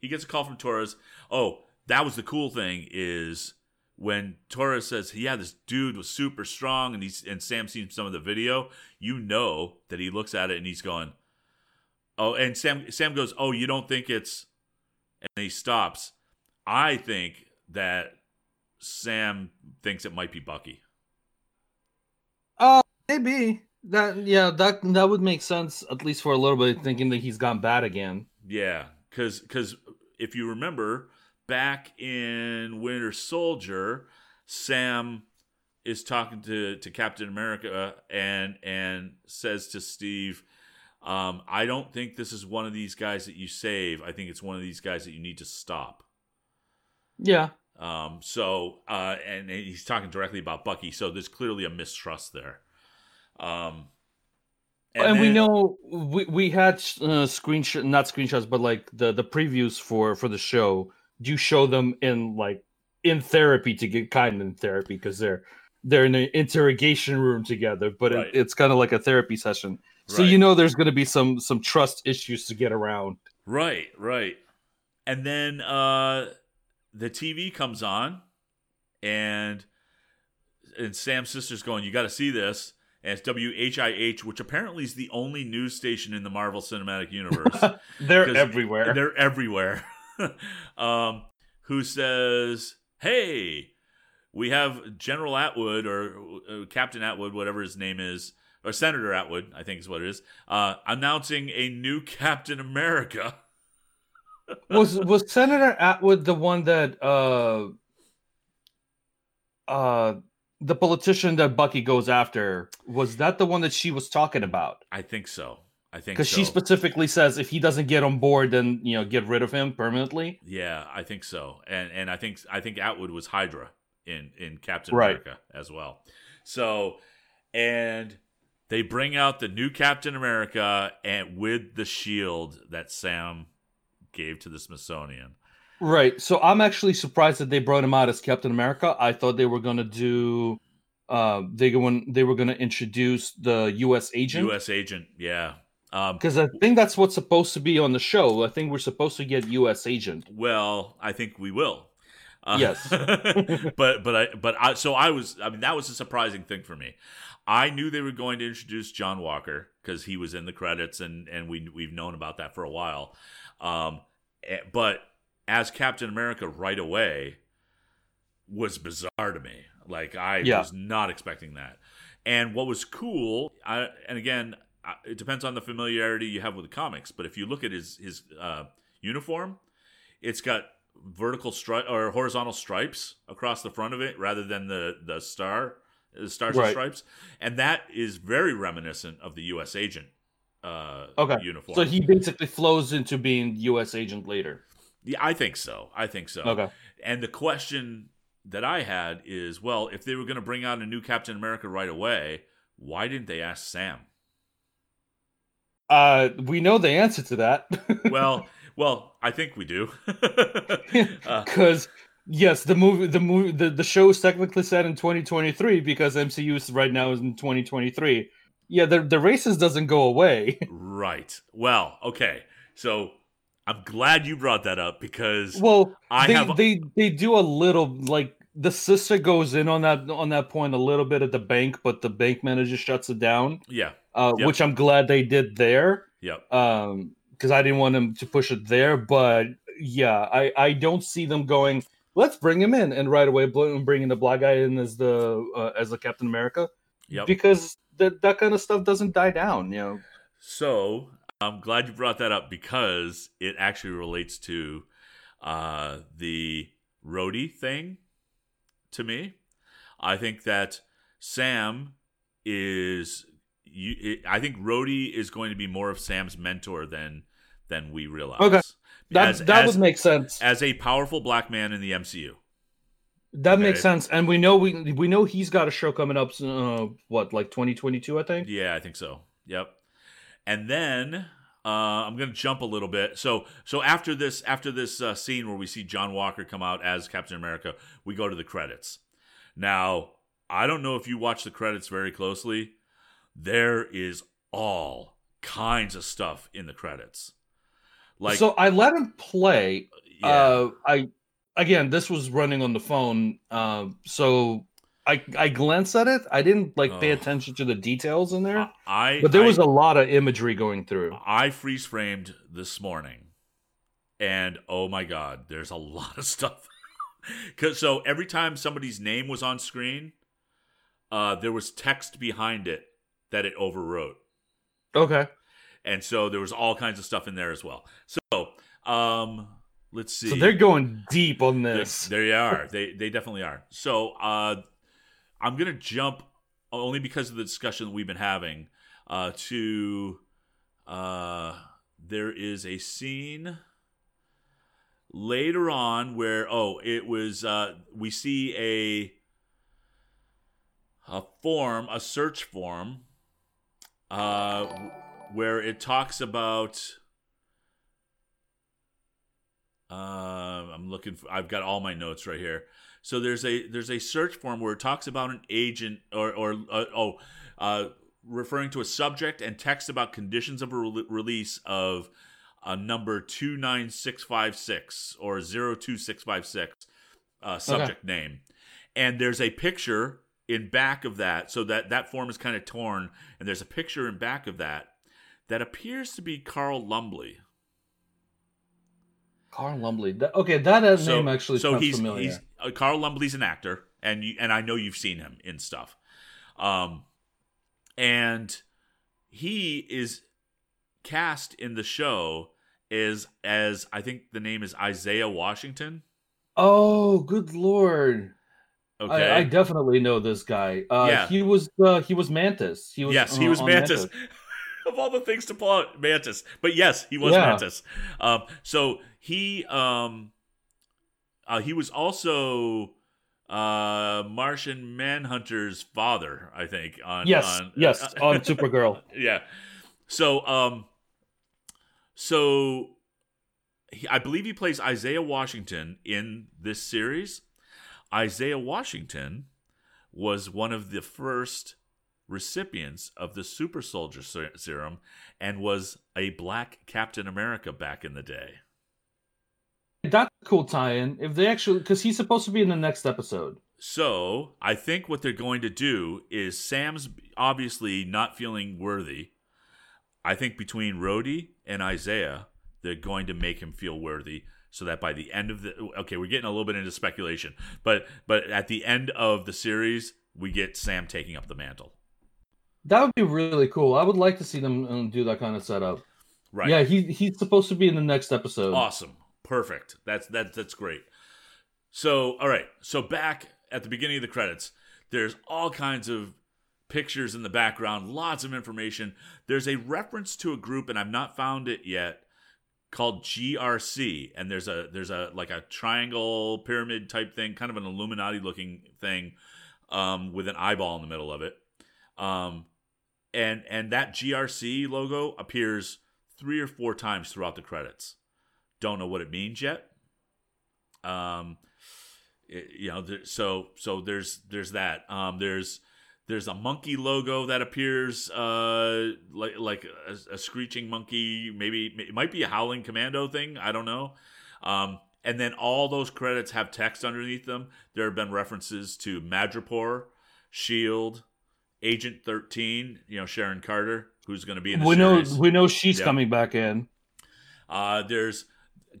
he gets a call from Torres. Oh, that was the cool thing is when Torres says, "Yeah, this dude was super strong," and he's and Sam seen some of the video, you know that he looks at it and he's going, "Oh," and Sam Sam goes, "Oh, you don't think it's?" And he stops. I think that Sam thinks it might be Bucky. Uh maybe that. Yeah, that that would make sense at least for a little bit. Thinking that he's gone bad again. Yeah, because because if you remember back in Winter Soldier, Sam is talking to to Captain America and and says to Steve, Um, I don't think this is one of these guys that you save. I think it's one of these guys that you need to stop. Yeah. Um, so, uh, and he's talking directly about Bucky. So there's clearly a mistrust there. Um, and, we then, know we we had uh, screenshot, not screenshots, but like the the previews for for the show. Do you show them in like in therapy to get kind of in therapy because they're they're in an interrogation room together, but right. it, it's kind of like a therapy session. So right. you know there's going to be some some trust issues to get around. Right, right. And then uh the TV comes on and and Sam's sister's going, "You got to see this." And it's WHIH, which apparently is the only news station in the Marvel Cinematic Universe. [LAUGHS] they're everywhere. They're everywhere. [LAUGHS] um, who says, "Hey, we have General Atwood or uh, Captain Atwood, whatever his name is, or Senator Atwood, I think is what it is, uh, announcing a new Captain America." [LAUGHS] was was Senator Atwood the one that uh uh the politician that Bucky goes after was that the one that she was talking about? I think so. I think so. because so. she specifically says if he doesn't get on board, then you know get rid of him permanently. Yeah, I think so, and and I think I think Atwood was Hydra in in Captain right. America as well. So, and they bring out the new Captain America and with the shield that Sam gave to the Smithsonian. Right. So I'm actually surprised that they brought him out as Captain America. I thought they were gonna do uh they when they were gonna introduce the US agent. US agent, yeah. Because um, I think that's what's supposed to be on the show. I think we're supposed to get U.S. agent. Well, I think we will. Uh, yes, [LAUGHS] but but I but I so I was I mean that was a surprising thing for me. I knew they were going to introduce John Walker because he was in the credits and and we we've known about that for a while. Um, eh, but as Captain America right away was bizarre to me. Like I yeah. was not expecting that. And what was cool, I, and again, it depends on the familiarity you have with the comics. But if you look at his his uh, uniform, it's got vertical stripe or horizontal stripes across the front of it rather than the the star stars right. and stripes, and that is very reminiscent of the U.S. agent uh, okay. uniform. So he basically flows into being U.S. agent later. Yeah, I think so. I think so. Okay. And the question that I had is, well, if they were going to bring out a new Captain America right away, why didn't they ask Sam? Uh, we know the answer to that. [LAUGHS] well, well, I think we do. Because [LAUGHS] uh, [LAUGHS] yes, the movie, the movie, the, the show is technically set in 2023 because MCU is right now is in 2023. Yeah, the the racist doesn't go away. [LAUGHS] right. Well, okay. So I'm glad you brought that up because well, I they, have they they do a little like the sister goes in on that on that point a little bit at the bank, but the bank manager shuts it down. Yeah, uh, yep. which I'm glad they did there. Yep. Um, because I didn't want them to push it there, but yeah, I I don't see them going. Let's bring him in and right away bringing the black guy in as the uh, as the Captain America. Yep. Because that that kind of stuff doesn't die down, you know. So I'm glad you brought that up because it actually relates to uh, the Rhodey thing to me. I think that Sam is. You, it, I think Rhodey is going to be more of Sam's mentor than than we realize. Okay, that as, that as, would make sense as a powerful black man in the MCU. That okay. makes sense, and we know we we know he's got a show coming up. Uh, what like 2022, I think. Yeah, I think so. Yep. And then uh, I'm going to jump a little bit. So so after this after this uh, scene where we see John Walker come out as Captain America, we go to the credits. Now I don't know if you watch the credits very closely. There is all kinds of stuff in the credits. Like so, I let him play. Yeah. Uh, I again, this was running on the phone, uh, so I I glanced at it. I didn't like pay attention to the details in there. I but there I, was a lot of imagery going through. I freeze framed this morning, and oh my god, there's a lot of stuff. [LAUGHS] Cause so every time somebody's name was on screen, uh, there was text behind it that it overwrote. Okay. And so there was all kinds of stuff in there as well. So um, let's see. So they're going deep on this. They, they are. [LAUGHS] they they definitely are. So uh, I'm gonna jump only because of the discussion that we've been having uh, to uh, there is a scene later on where oh it was uh, we see a a form a search form uh, where it talks about uh, I'm looking for I've got all my notes right here so there's a there's a search form where it talks about an agent or or uh, oh uh, referring to a subject and text about conditions of a re- release of a number 29656 or 02656 uh, subject okay. name. And there's a picture in back of that. So that, that form is kind of torn. And there's a picture in back of that that appears to be Carl Lumbly. Carl Lumbly. Okay, that so, name actually so he's, familiar. He's, uh, Carl Lumbly's an actor, and you, and I know you've seen him in stuff. Um, and he is cast in the show is as I think the name is Isaiah Washington. Oh, good lord! Okay, I, I definitely know this guy. Uh, yeah, he was uh, he was Mantis. He was yes, he was Mantis. Mantis. Of all the things to pull out, Mantis. But yes, he was yeah. Mantis. Um, so he um, uh, he was also uh Martian Manhunter's father, I think. On yes, on, yes, uh, on [LAUGHS] Supergirl. yeah. So um, so he, I believe he plays Isaiah Washington in this series. Isaiah Washington was one of the first recipients of the super soldier serum and was a black Captain America back in the day. That's a cool tie-in. If they actually, because he's supposed to be in the next episode. So I think what they're going to do is Sam's obviously not feeling worthy. I think between Rhodey and Isaiah, they're going to make him feel worthy, so that by the end of the okay, we're getting a little bit into speculation, but but at the end of the series, we get Sam taking up the mantle. That would be really cool. I would like to see them um, do that kind of setup. Right. Yeah, he he's supposed to be in the next episode. Awesome. Perfect. That's that that's great. So, all right. So back at the beginning of the credits, there's all kinds of pictures in the background, lots of information. There's a reference to a group and I've not found it yet called GRC and there's a there's a like a triangle pyramid type thing, kind of an Illuminati looking thing um, with an eyeball in the middle of it. Um, and and that GRC logo appears three or four times throughout the credits. Don't know what it means yet. Um, it, you know, so so there's there's that. Um, there's there's a monkey logo that appears uh, like like a, a, screeching monkey. Maybe it might be a howling commando thing. I don't know. Um, and then all those credits have text underneath them. There have been references to Madripoor, Shield, Agent Thirteen. You know Sharon Carter, who's going to be in the we series. know we know she's yep. coming back in. Uh, there's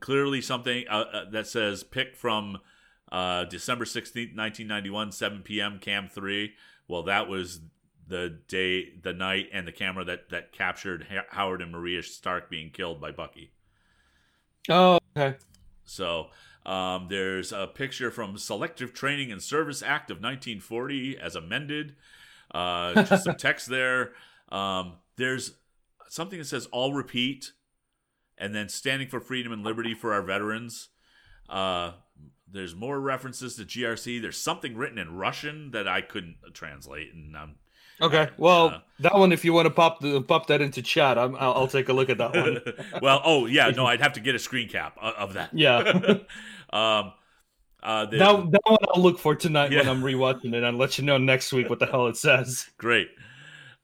clearly something uh, uh, that says pick from uh, December 16th, 1991, 7 p.m. Cam 3. Well, that was the day, the night, and the camera that, that captured Howard and Maria Stark being killed by Bucky. Oh, okay. So um, there's a picture from Selective Training and Service Act of 1940 as amended. Uh, just some text there. Um, there's something that says "I'll repeat." and then standing for freedom and liberty for our veterans. Uh, there's more references to GRC. There's something written in Russian that I couldn't translate, and I'm okay. Well, uh, that one, if you want to pop the pop that into chat, i will I'll take a look at that one. [LAUGHS] well, oh yeah, no, I'd have to get a screen cap of that. Yeah. [LAUGHS] um, uh, the, that, that one I'll look for tonight yeah. when I'm rewatching it, and let you know next week what the hell it says. [LAUGHS] Great.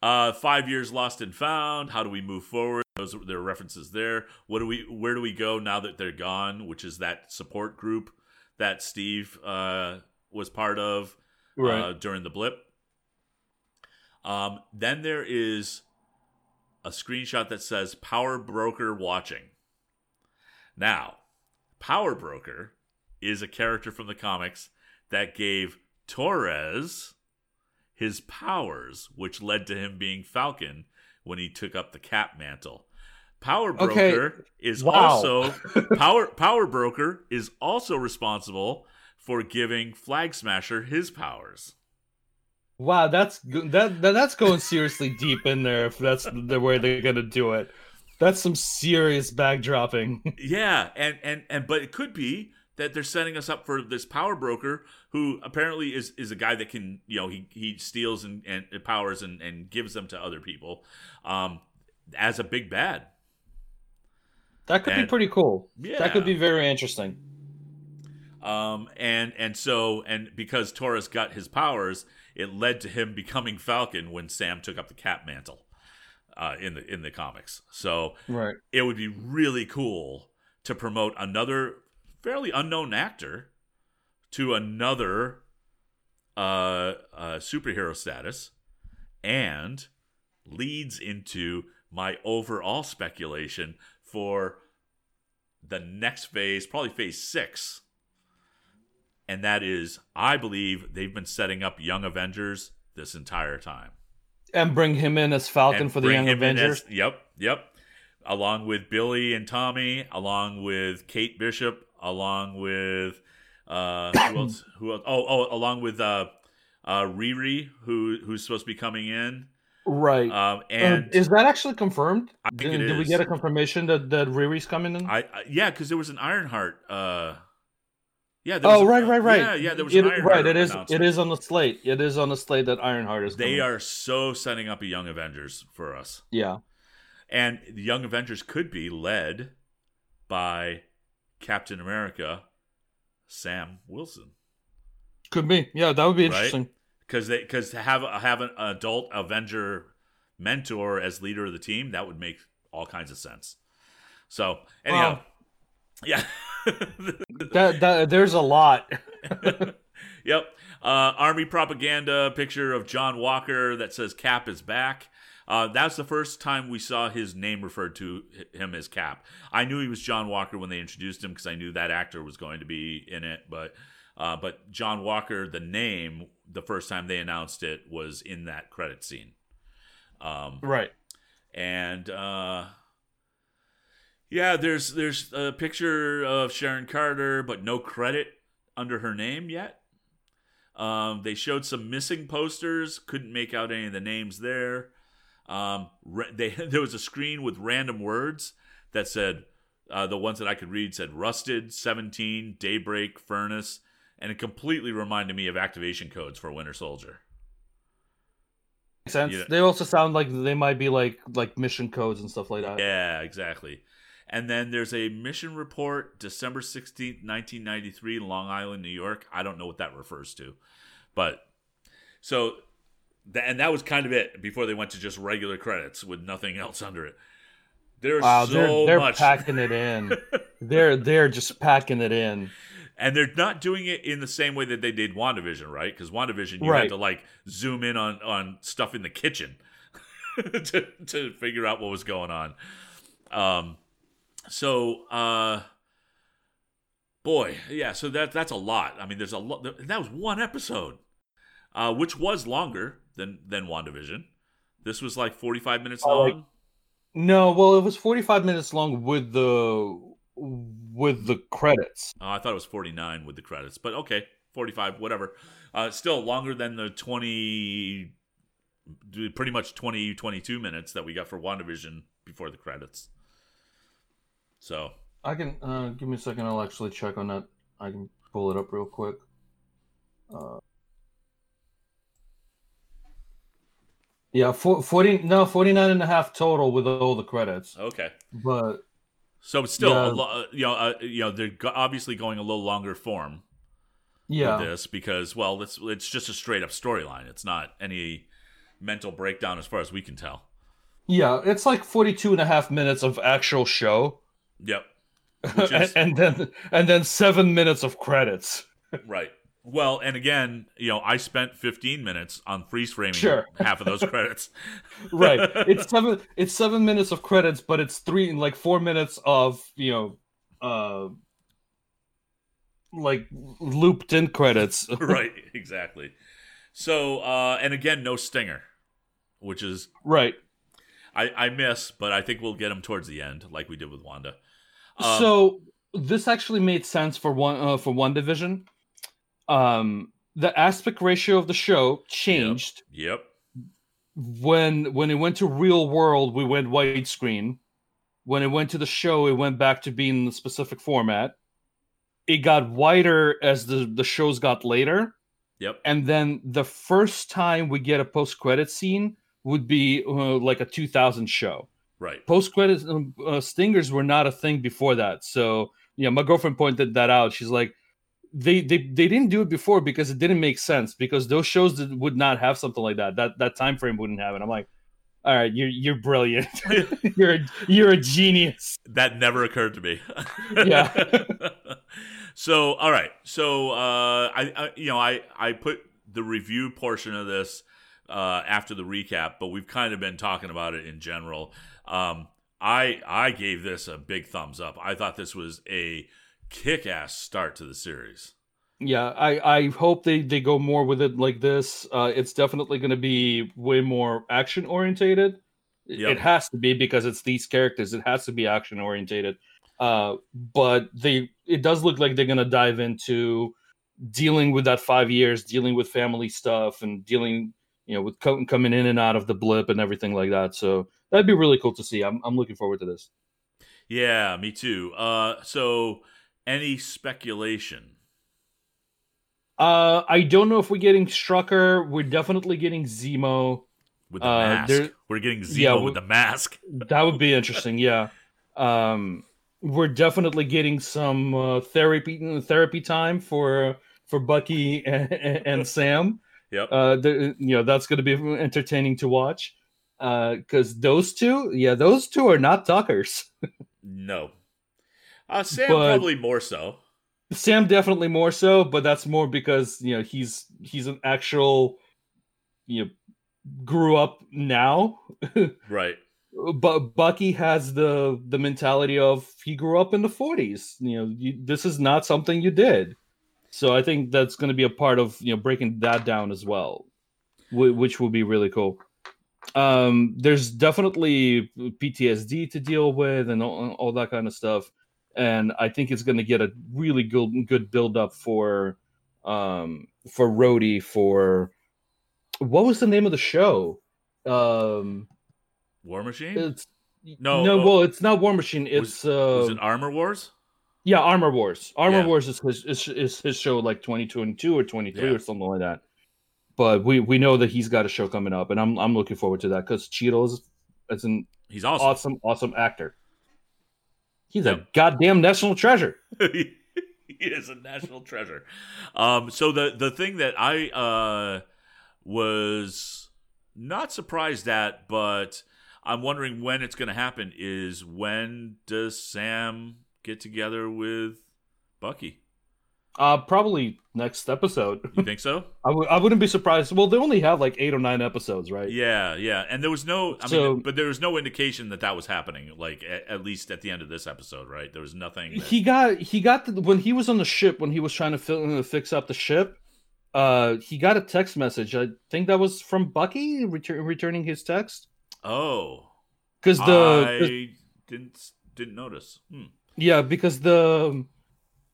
Uh, five years lost and found. How do we move forward? Those there are references there. What do we? Where do we go now that they're gone? Which is that support group that Steve uh, was part of uh, right. uh, during the blip. Um, then there is a screenshot that says "Power Broker watching." Now, Power Broker is a character from the comics that gave Torres his powers, which led to him being Falcon when he took up the Cap mantle. Power Broker okay. is wow. also [LAUGHS] Power Power Broker is also responsible for giving Flag Smasher his powers. Wow, that's that, that that's going seriously [LAUGHS] deep in there if that's the way they're gonna do it. That's some serious backdropping. [LAUGHS] yeah, and and and but it could be that they're setting us up for this power broker who apparently is is a guy that can you know he he steals and, and powers and and gives them to other people um as a big bad that could And- be pretty cool. yeah That could be very interesting. um and and so and because Torres got his powers it led to him [LAUGHS] becoming Falcon when Sam took up the Cap mantle uh in the in the comics so Right. it would be really cool to promote another fairly unknown actor to another uh, uh, superhero status and leads into my overall speculation for the next phase, probably phase six. And that is, I believe they've been setting up Young Avengers this entire time And bring him in as Falcon and for the Young Avengers. as- yep, yep. Along with Billy and Tommy, along with Kate Bishop, along with uh, who [COUGHS] else? Who else? Oh, oh, along with uh, uh, Riri, who who's supposed to be coming in. right. Um, Uh, and is that actually confirmed? I think did, it did we get a confirmation that that Riri's coming in? I, I yeah, because there was an Ironheart. Uh, yeah. There was oh a- right, right, right. Yeah, yeah. There was It- an Ironheart. right. It is. It is on the slate. It is on the slate that Ironheart is. They coming. are so setting up a Young Avengers for us. Yeah. And the Young Avengers could be led by Captain America, Sam Wilson, Could be. Yeah, that would be interesting. because they because to have have an adult Avenger mentor as leader of the team that would make all kinds of sense. So anyhow, [LAUGHS] yeah, [LAUGHS] That that there's a lot. [LAUGHS] yep. Uh, Army propaganda picture of John Walker that says Cap is back. Uh, that's the first time we saw his name referred to him as Cap. I knew he was John Walker when they introduced him because I knew that actor was going to be in it. But uh, but John Walker, the name, the first time they announced it was in that credit scene. Um, right. and uh yeah there's there's a picture of sharon carter but no credit under her name yet um they showed some missing posters couldn't make out any of the names there um they [LAUGHS] there was a screen with random words that said uh, the ones that i could read said rusted 17 daybreak furnace and it completely reminded me of activation codes for winter soldier Makes sense. They also sound like they might be like like mission codes and stuff like that. Yeah, exactly. And then there's a mission report, December 16th, 1993, Long Island, New York. I don't know what that refers to. But so, th- and that was kind of it before they went to just regular credits with nothing else under it. There's Wow, so they're they're much. packing it in. [LAUGHS] they're they're just packing it in. and they're not doing it in the same way that they did WandaVision, right? Because WandaVision, you Right. had to like zoom in on on stuff in the kitchen [LAUGHS] to to figure out what was going on. Um, so uh, boy, yeah. So that that's a lot. I mean, there's a lot. That was one episode, uh, which was longer than than WandaVision. This was like 45 minutes Oh, like- long. No, well, it was 45 minutes long with the with the credits. Oh, I thought it was 49 with the credits, but okay, 45, whatever. Uh, still longer than the 20, pretty much 20, 22 minutes that we got for WandaVision before the credits. So, I can uh, give me a second. I'll actually check on that. I can pull it up real quick. Uh, yeah, for, 40 no 49 and a half total with all the credits. okay. But So it's still, Yeah. a lo- you know, uh, you know, they're go- obviously going a little longer form yeah. this because, well, it's it's just a straight up storyline. It's not any mental breakdown as far as we can tell. Yeah, it's like 42 and a half minutes of actual show Yep. [LAUGHS] Is- and then and then 7 minutes of credits. Right. Well, and again, you know, I spent 15 minutes on freeze framing Sure. half of those [LAUGHS] credits. right. [LAUGHS] It's 7 it's 7 minutes of credits, but it's 3 like 4 minutes of, you know, uh like looped in credits. [LAUGHS] right, exactly. So, uh and again, no stinger, which is right. I I miss, but I think we'll get them towards the end like we did with Wanda. Um, so this actually made sense for one uh, for WandaVision. Um the aspect ratio of the show changed Yep. when when it went to real world we went widescreen When it went to the show, it went back to being the specific format. It got wider as the the shows got later. Yep. And then the first time we get a post credit scene would be uh, like a 2000 show. Right. Post credit uh, stingers were not a thing before that. So yeah, my girlfriend pointed that out. She's like, they they they didn't do it before because it didn't make sense because those shows that would not have something like that. That that time frame wouldn't have it. I'm like, all right, you're you're brilliant. [LAUGHS] you're you're a genius. That never occurred to me. [LAUGHS] Yeah. [LAUGHS] so all right. So uh, I, I you know I I put the review portion of this uh, after the recap, but we've kind of been talking about it in general. Um, I I gave this a big thumbs up. I thought this was a kick-ass start to the series. Yeah, I I hope they they go more with it like this. Uh, it's definitely going to be way more action orientated. Yep. It has to be because it's these characters. It has to be action orientated. Uh, but they it does look like they're going to dive into dealing with that five years, dealing with family stuff, and dealing you know with co- coming in and out of the blip and everything like that. So that'd be really cool to see. I'm I'm looking forward to this. Yeah, me too. Uh, so any speculation? Uh, I don't know if we're getting Strucker. We're definitely getting Zemo. with the Uh, mask. We're getting Zemo Yeah, with the mask. [LAUGHS] That would be interesting. Yeah. Um, we're definitely getting some uh, therapy therapy time for for Bucky and, and Sam. Yep. Uh, you know that's going to be entertaining to watch. Uh, because those two, yeah, those two are not talkers. [LAUGHS] no. Uh, Sam but- probably more so. Sam definitely more so, but that's more because you know he's he's an actual you know grew up now. [LAUGHS] Right. but Bucky has the the mentality of he grew up in the 40s. You know, you, this is not something you did. So I think that's going to be a part of you know breaking that down as well, which will be really cool. Um, there's definitely PTSD to deal with and all, all that kind of stuff, and I think it's going to get a really good good build up for um for Rhodey for what was the name of the show? Um, War Machine? it's No, no. uh, well, it's not War Machine. was- It's uh, Was it Armor Wars? yeah, Armor Wars. Armor Yeah. Wars is his, is, is his show like twenty twenty two or twenty three Yeah. or something like that. But we we know that he's got a show coming up, and I'm I'm looking forward to that because Cheadle is an He's awesome. awesome awesome actor. He's a goddamn national treasure. [LAUGHS] he is a national treasure. Um, so the the thing that I uh, was not surprised at, but I'm wondering when it's going to happen is when does Sam get together with Bucky? Uh, probably next episode. You think so? [LAUGHS] I w- I wouldn't be surprised. Well, they only have like eight or nine episodes, right? yeah, yeah. And there was no, I So- mean, but there was no indication that that was happening. Like at, at least at the end of this episode, right? There was nothing. That, he got he got the, when he was on the ship when he was trying to fi- fix up the ship uh he got a text message i think that was from bucky retur- returning his text oh, because the I didn't didn't notice. Hmm. yeah because the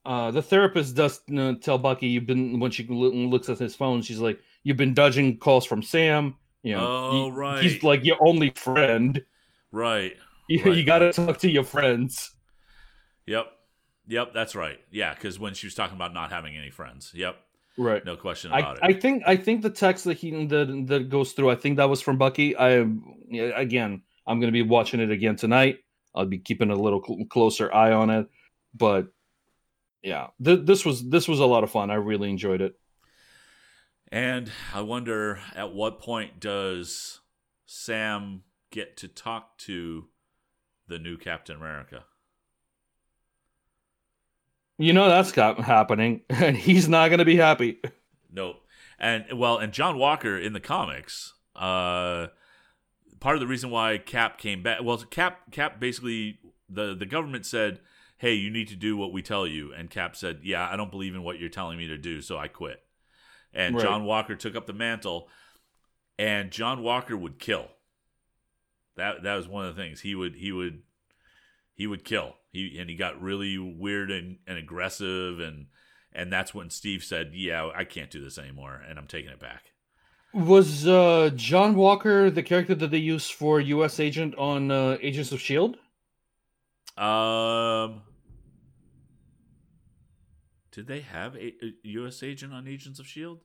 uh the therapist does uh, tell bucky you've been when she looks at his phone she's like you've been dodging calls from sam you know Oh, he- right. he's like your only friend Right. [LAUGHS] you, Right, you gotta talk to your friends Yep. Yep, that's right. Yeah, because when she was talking about not having any friends. Yep. right No question about I it. I think I think the text that he that, that goes through I think that was from Bucky. I again I'm gonna be watching it again tonight. I'll be keeping a little cl- closer eye on it, but yeah, th- this was this was a lot of fun. I really enjoyed it. and I wonder at what point does Sam get to talk to the new Captain America? You know that's got happening, and [LAUGHS] he's not gonna be happy. Nope. And well, and John Walker in the comics, uh part of the reason why Cap came back well Cap Cap basically the the government said, "Hey, you need to do what we tell you." And Cap said, "Yeah, I don't believe in what you're telling me to do, so I quit." And Right. John Walker took up the mantle and John Walker would kill. That that was one of the things. He would he would he would kill. He and he got really weird and, and aggressive and and that's when Steve said, "Yeah, I can't do this anymore, and I'm taking it back." Was uh, John Walker the character that they used for U.S. Agent on uh, Agents of Shield? Um, did they have a, a U.S. agent on Agents of Shield?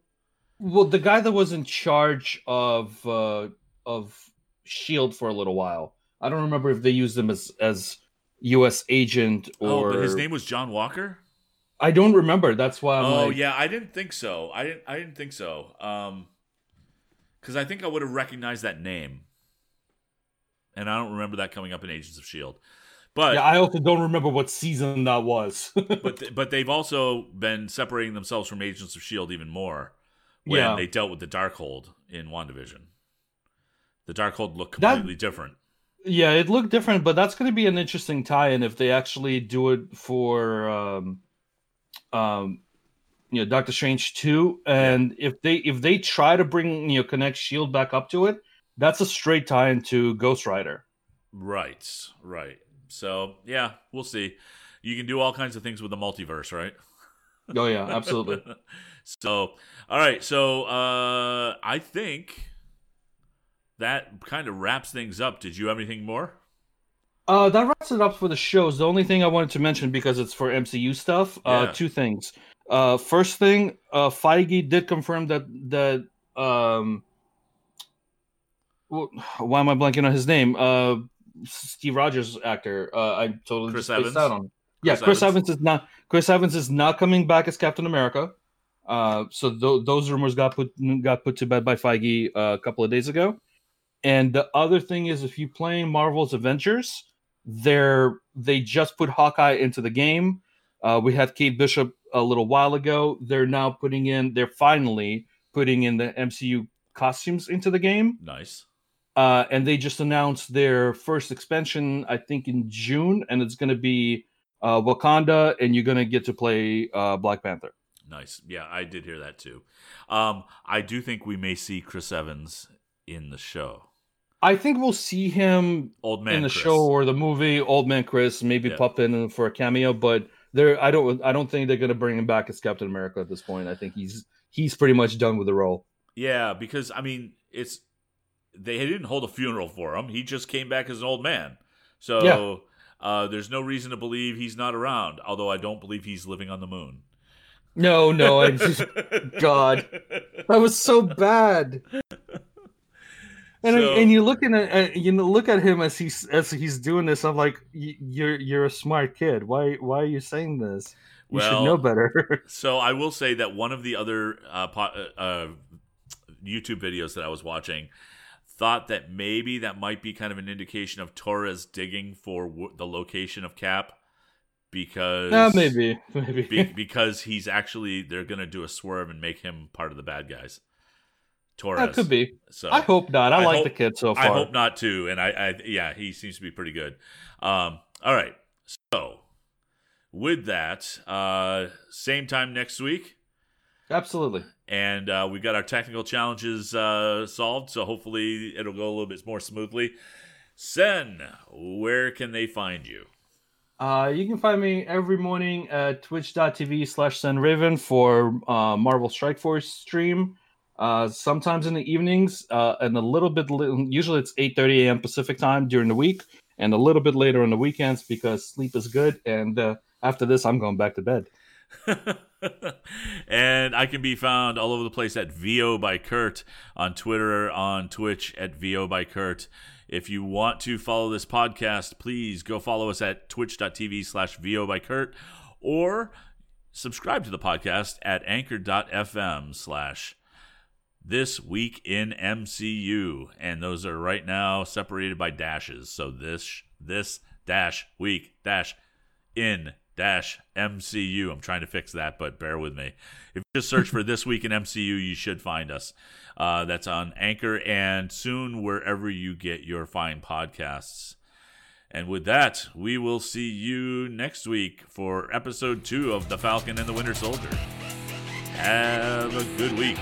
Well, the guy that was in charge of uh, of Shield for a little while. I don't remember if they used him as as U.S. agent or. Oh, but his name was John Walker. I don't remember. That's why. I'm oh like, yeah, I didn't think so. I didn't. I didn't think so. Um, because I think I would have recognized that name, and I don't remember that coming up in Agents of Shield. But yeah, I also don't remember what season that was. [LAUGHS] but th- but they've also been separating themselves from Agents of Shield even more when Yeah. they dealt with the Darkhold in WandaVision. The Darkhold looked That- completely different. Yeah, it looked different, but that's going to be an interesting tie-in if they actually do it for, um, um, you know, Doctor Strange two, and if they if they try to bring you know connect Shield back up to it, that's a straight tie-in to Ghost Rider. Right, right. So yeah, we'll see. You can do all kinds of things with the multiverse, right? Oh yeah, absolutely. [LAUGHS] so, all right. So, uh, I think that kind of wraps things up. Did you have anything more? Uh, that wraps it up for the shows. The only thing I wanted to mention because it's for MCU stuff. Uh, two things. Uh, first thing, uh, Feige did confirm that that um, wh- why am I blanking on his name? Uh, Steve Rogers actor. Uh, I totally Chris Evans? out on. Yeah, Chris Chris, Evans? Evans. is not. Chris Evans is not coming back as Captain America. Uh, so th- those rumors got put got put to bed by Feige uh, a couple of days ago. And the other thing is, if you playing Marvel's Avengers, they're they just put Hawkeye into the game. Uh, we had Kate Bishop a little while ago. They're now putting in. They're finally putting in the MCU costumes into the game. Nice. Uh, and they just announced their first expansion, I think, in June, and it's going to be uh, Wakanda, and you're going to get to play uh, Black Panther. Nice. Yeah, I did hear that too. Um, I do think we may see Chris Evans in the show. I think we'll see him Old man in the Chris. show or the movie. Old Man Chris maybe Yeah. pop in for a cameo, but they're I don't I don't think they're going to bring him back as Captain America at this point. I think he's he's pretty much done with the role. Yeah, because I mean, it's they didn't hold a funeral for him. He just came back as an old man. So Yeah. uh, there's no reason to believe he's not around. Although I don't believe he's living on the moon. No, no, I [LAUGHS] just God. that was so bad. And So- and you looking at uh, you know look at him as he's as he's doing this. I'm like, "Y- you're you're a smart kid. Why why are you saying this? You should know better. [LAUGHS] So I will say that one of the other uh, po- uh, uh, YouTube videos that I was watching thought that maybe that might be kind of an indication of Torres digging for w- the location of Cap because uh, maybe [LAUGHS] maybe. be- because he's actually they're gonna do a swerve and make him part of the bad guys. Torres that could be. So I hope not. I, I like hope- the kid so far. I hope not too. And I, I yeah, he seems to be pretty good. Um, all right. So with that, uh, same time next week. Absolutely. and uh, we got our technical challenges uh, solved. So hopefully it'll go a little bit more smoothly. Sen, where can they find you? Uh, you can find me every morning at twitch.tv slash Raven for uh, Marvel Strike Force stream. Uh, sometimes in the evenings, uh, and a little bit. Li- usually it's 8:30 a.m. Pacific time during the week, and a little bit later on the weekends because sleep is good. And uh, after this, I'm going back to bed. [LAUGHS] and I can be found all over the place at VO by Kurt on Twitter, on Twitch at VO by Kurt. If you want to follow this podcast, please go follow us at twitch.tv slash VO by Kurt or subscribe to the podcast at anchor.fm slash this week in MCU. And those are right now separated by dashes. So this, this dash week dash in dash MCU. I'm trying to fix that, but bear with me. If you just search for This Week in MCU, you should find us. Uh, that's on Anchor and soon wherever you get your fine podcasts. And with that, we will see you next week for episode two of The Falcon and the Winter Soldier. Have a good week.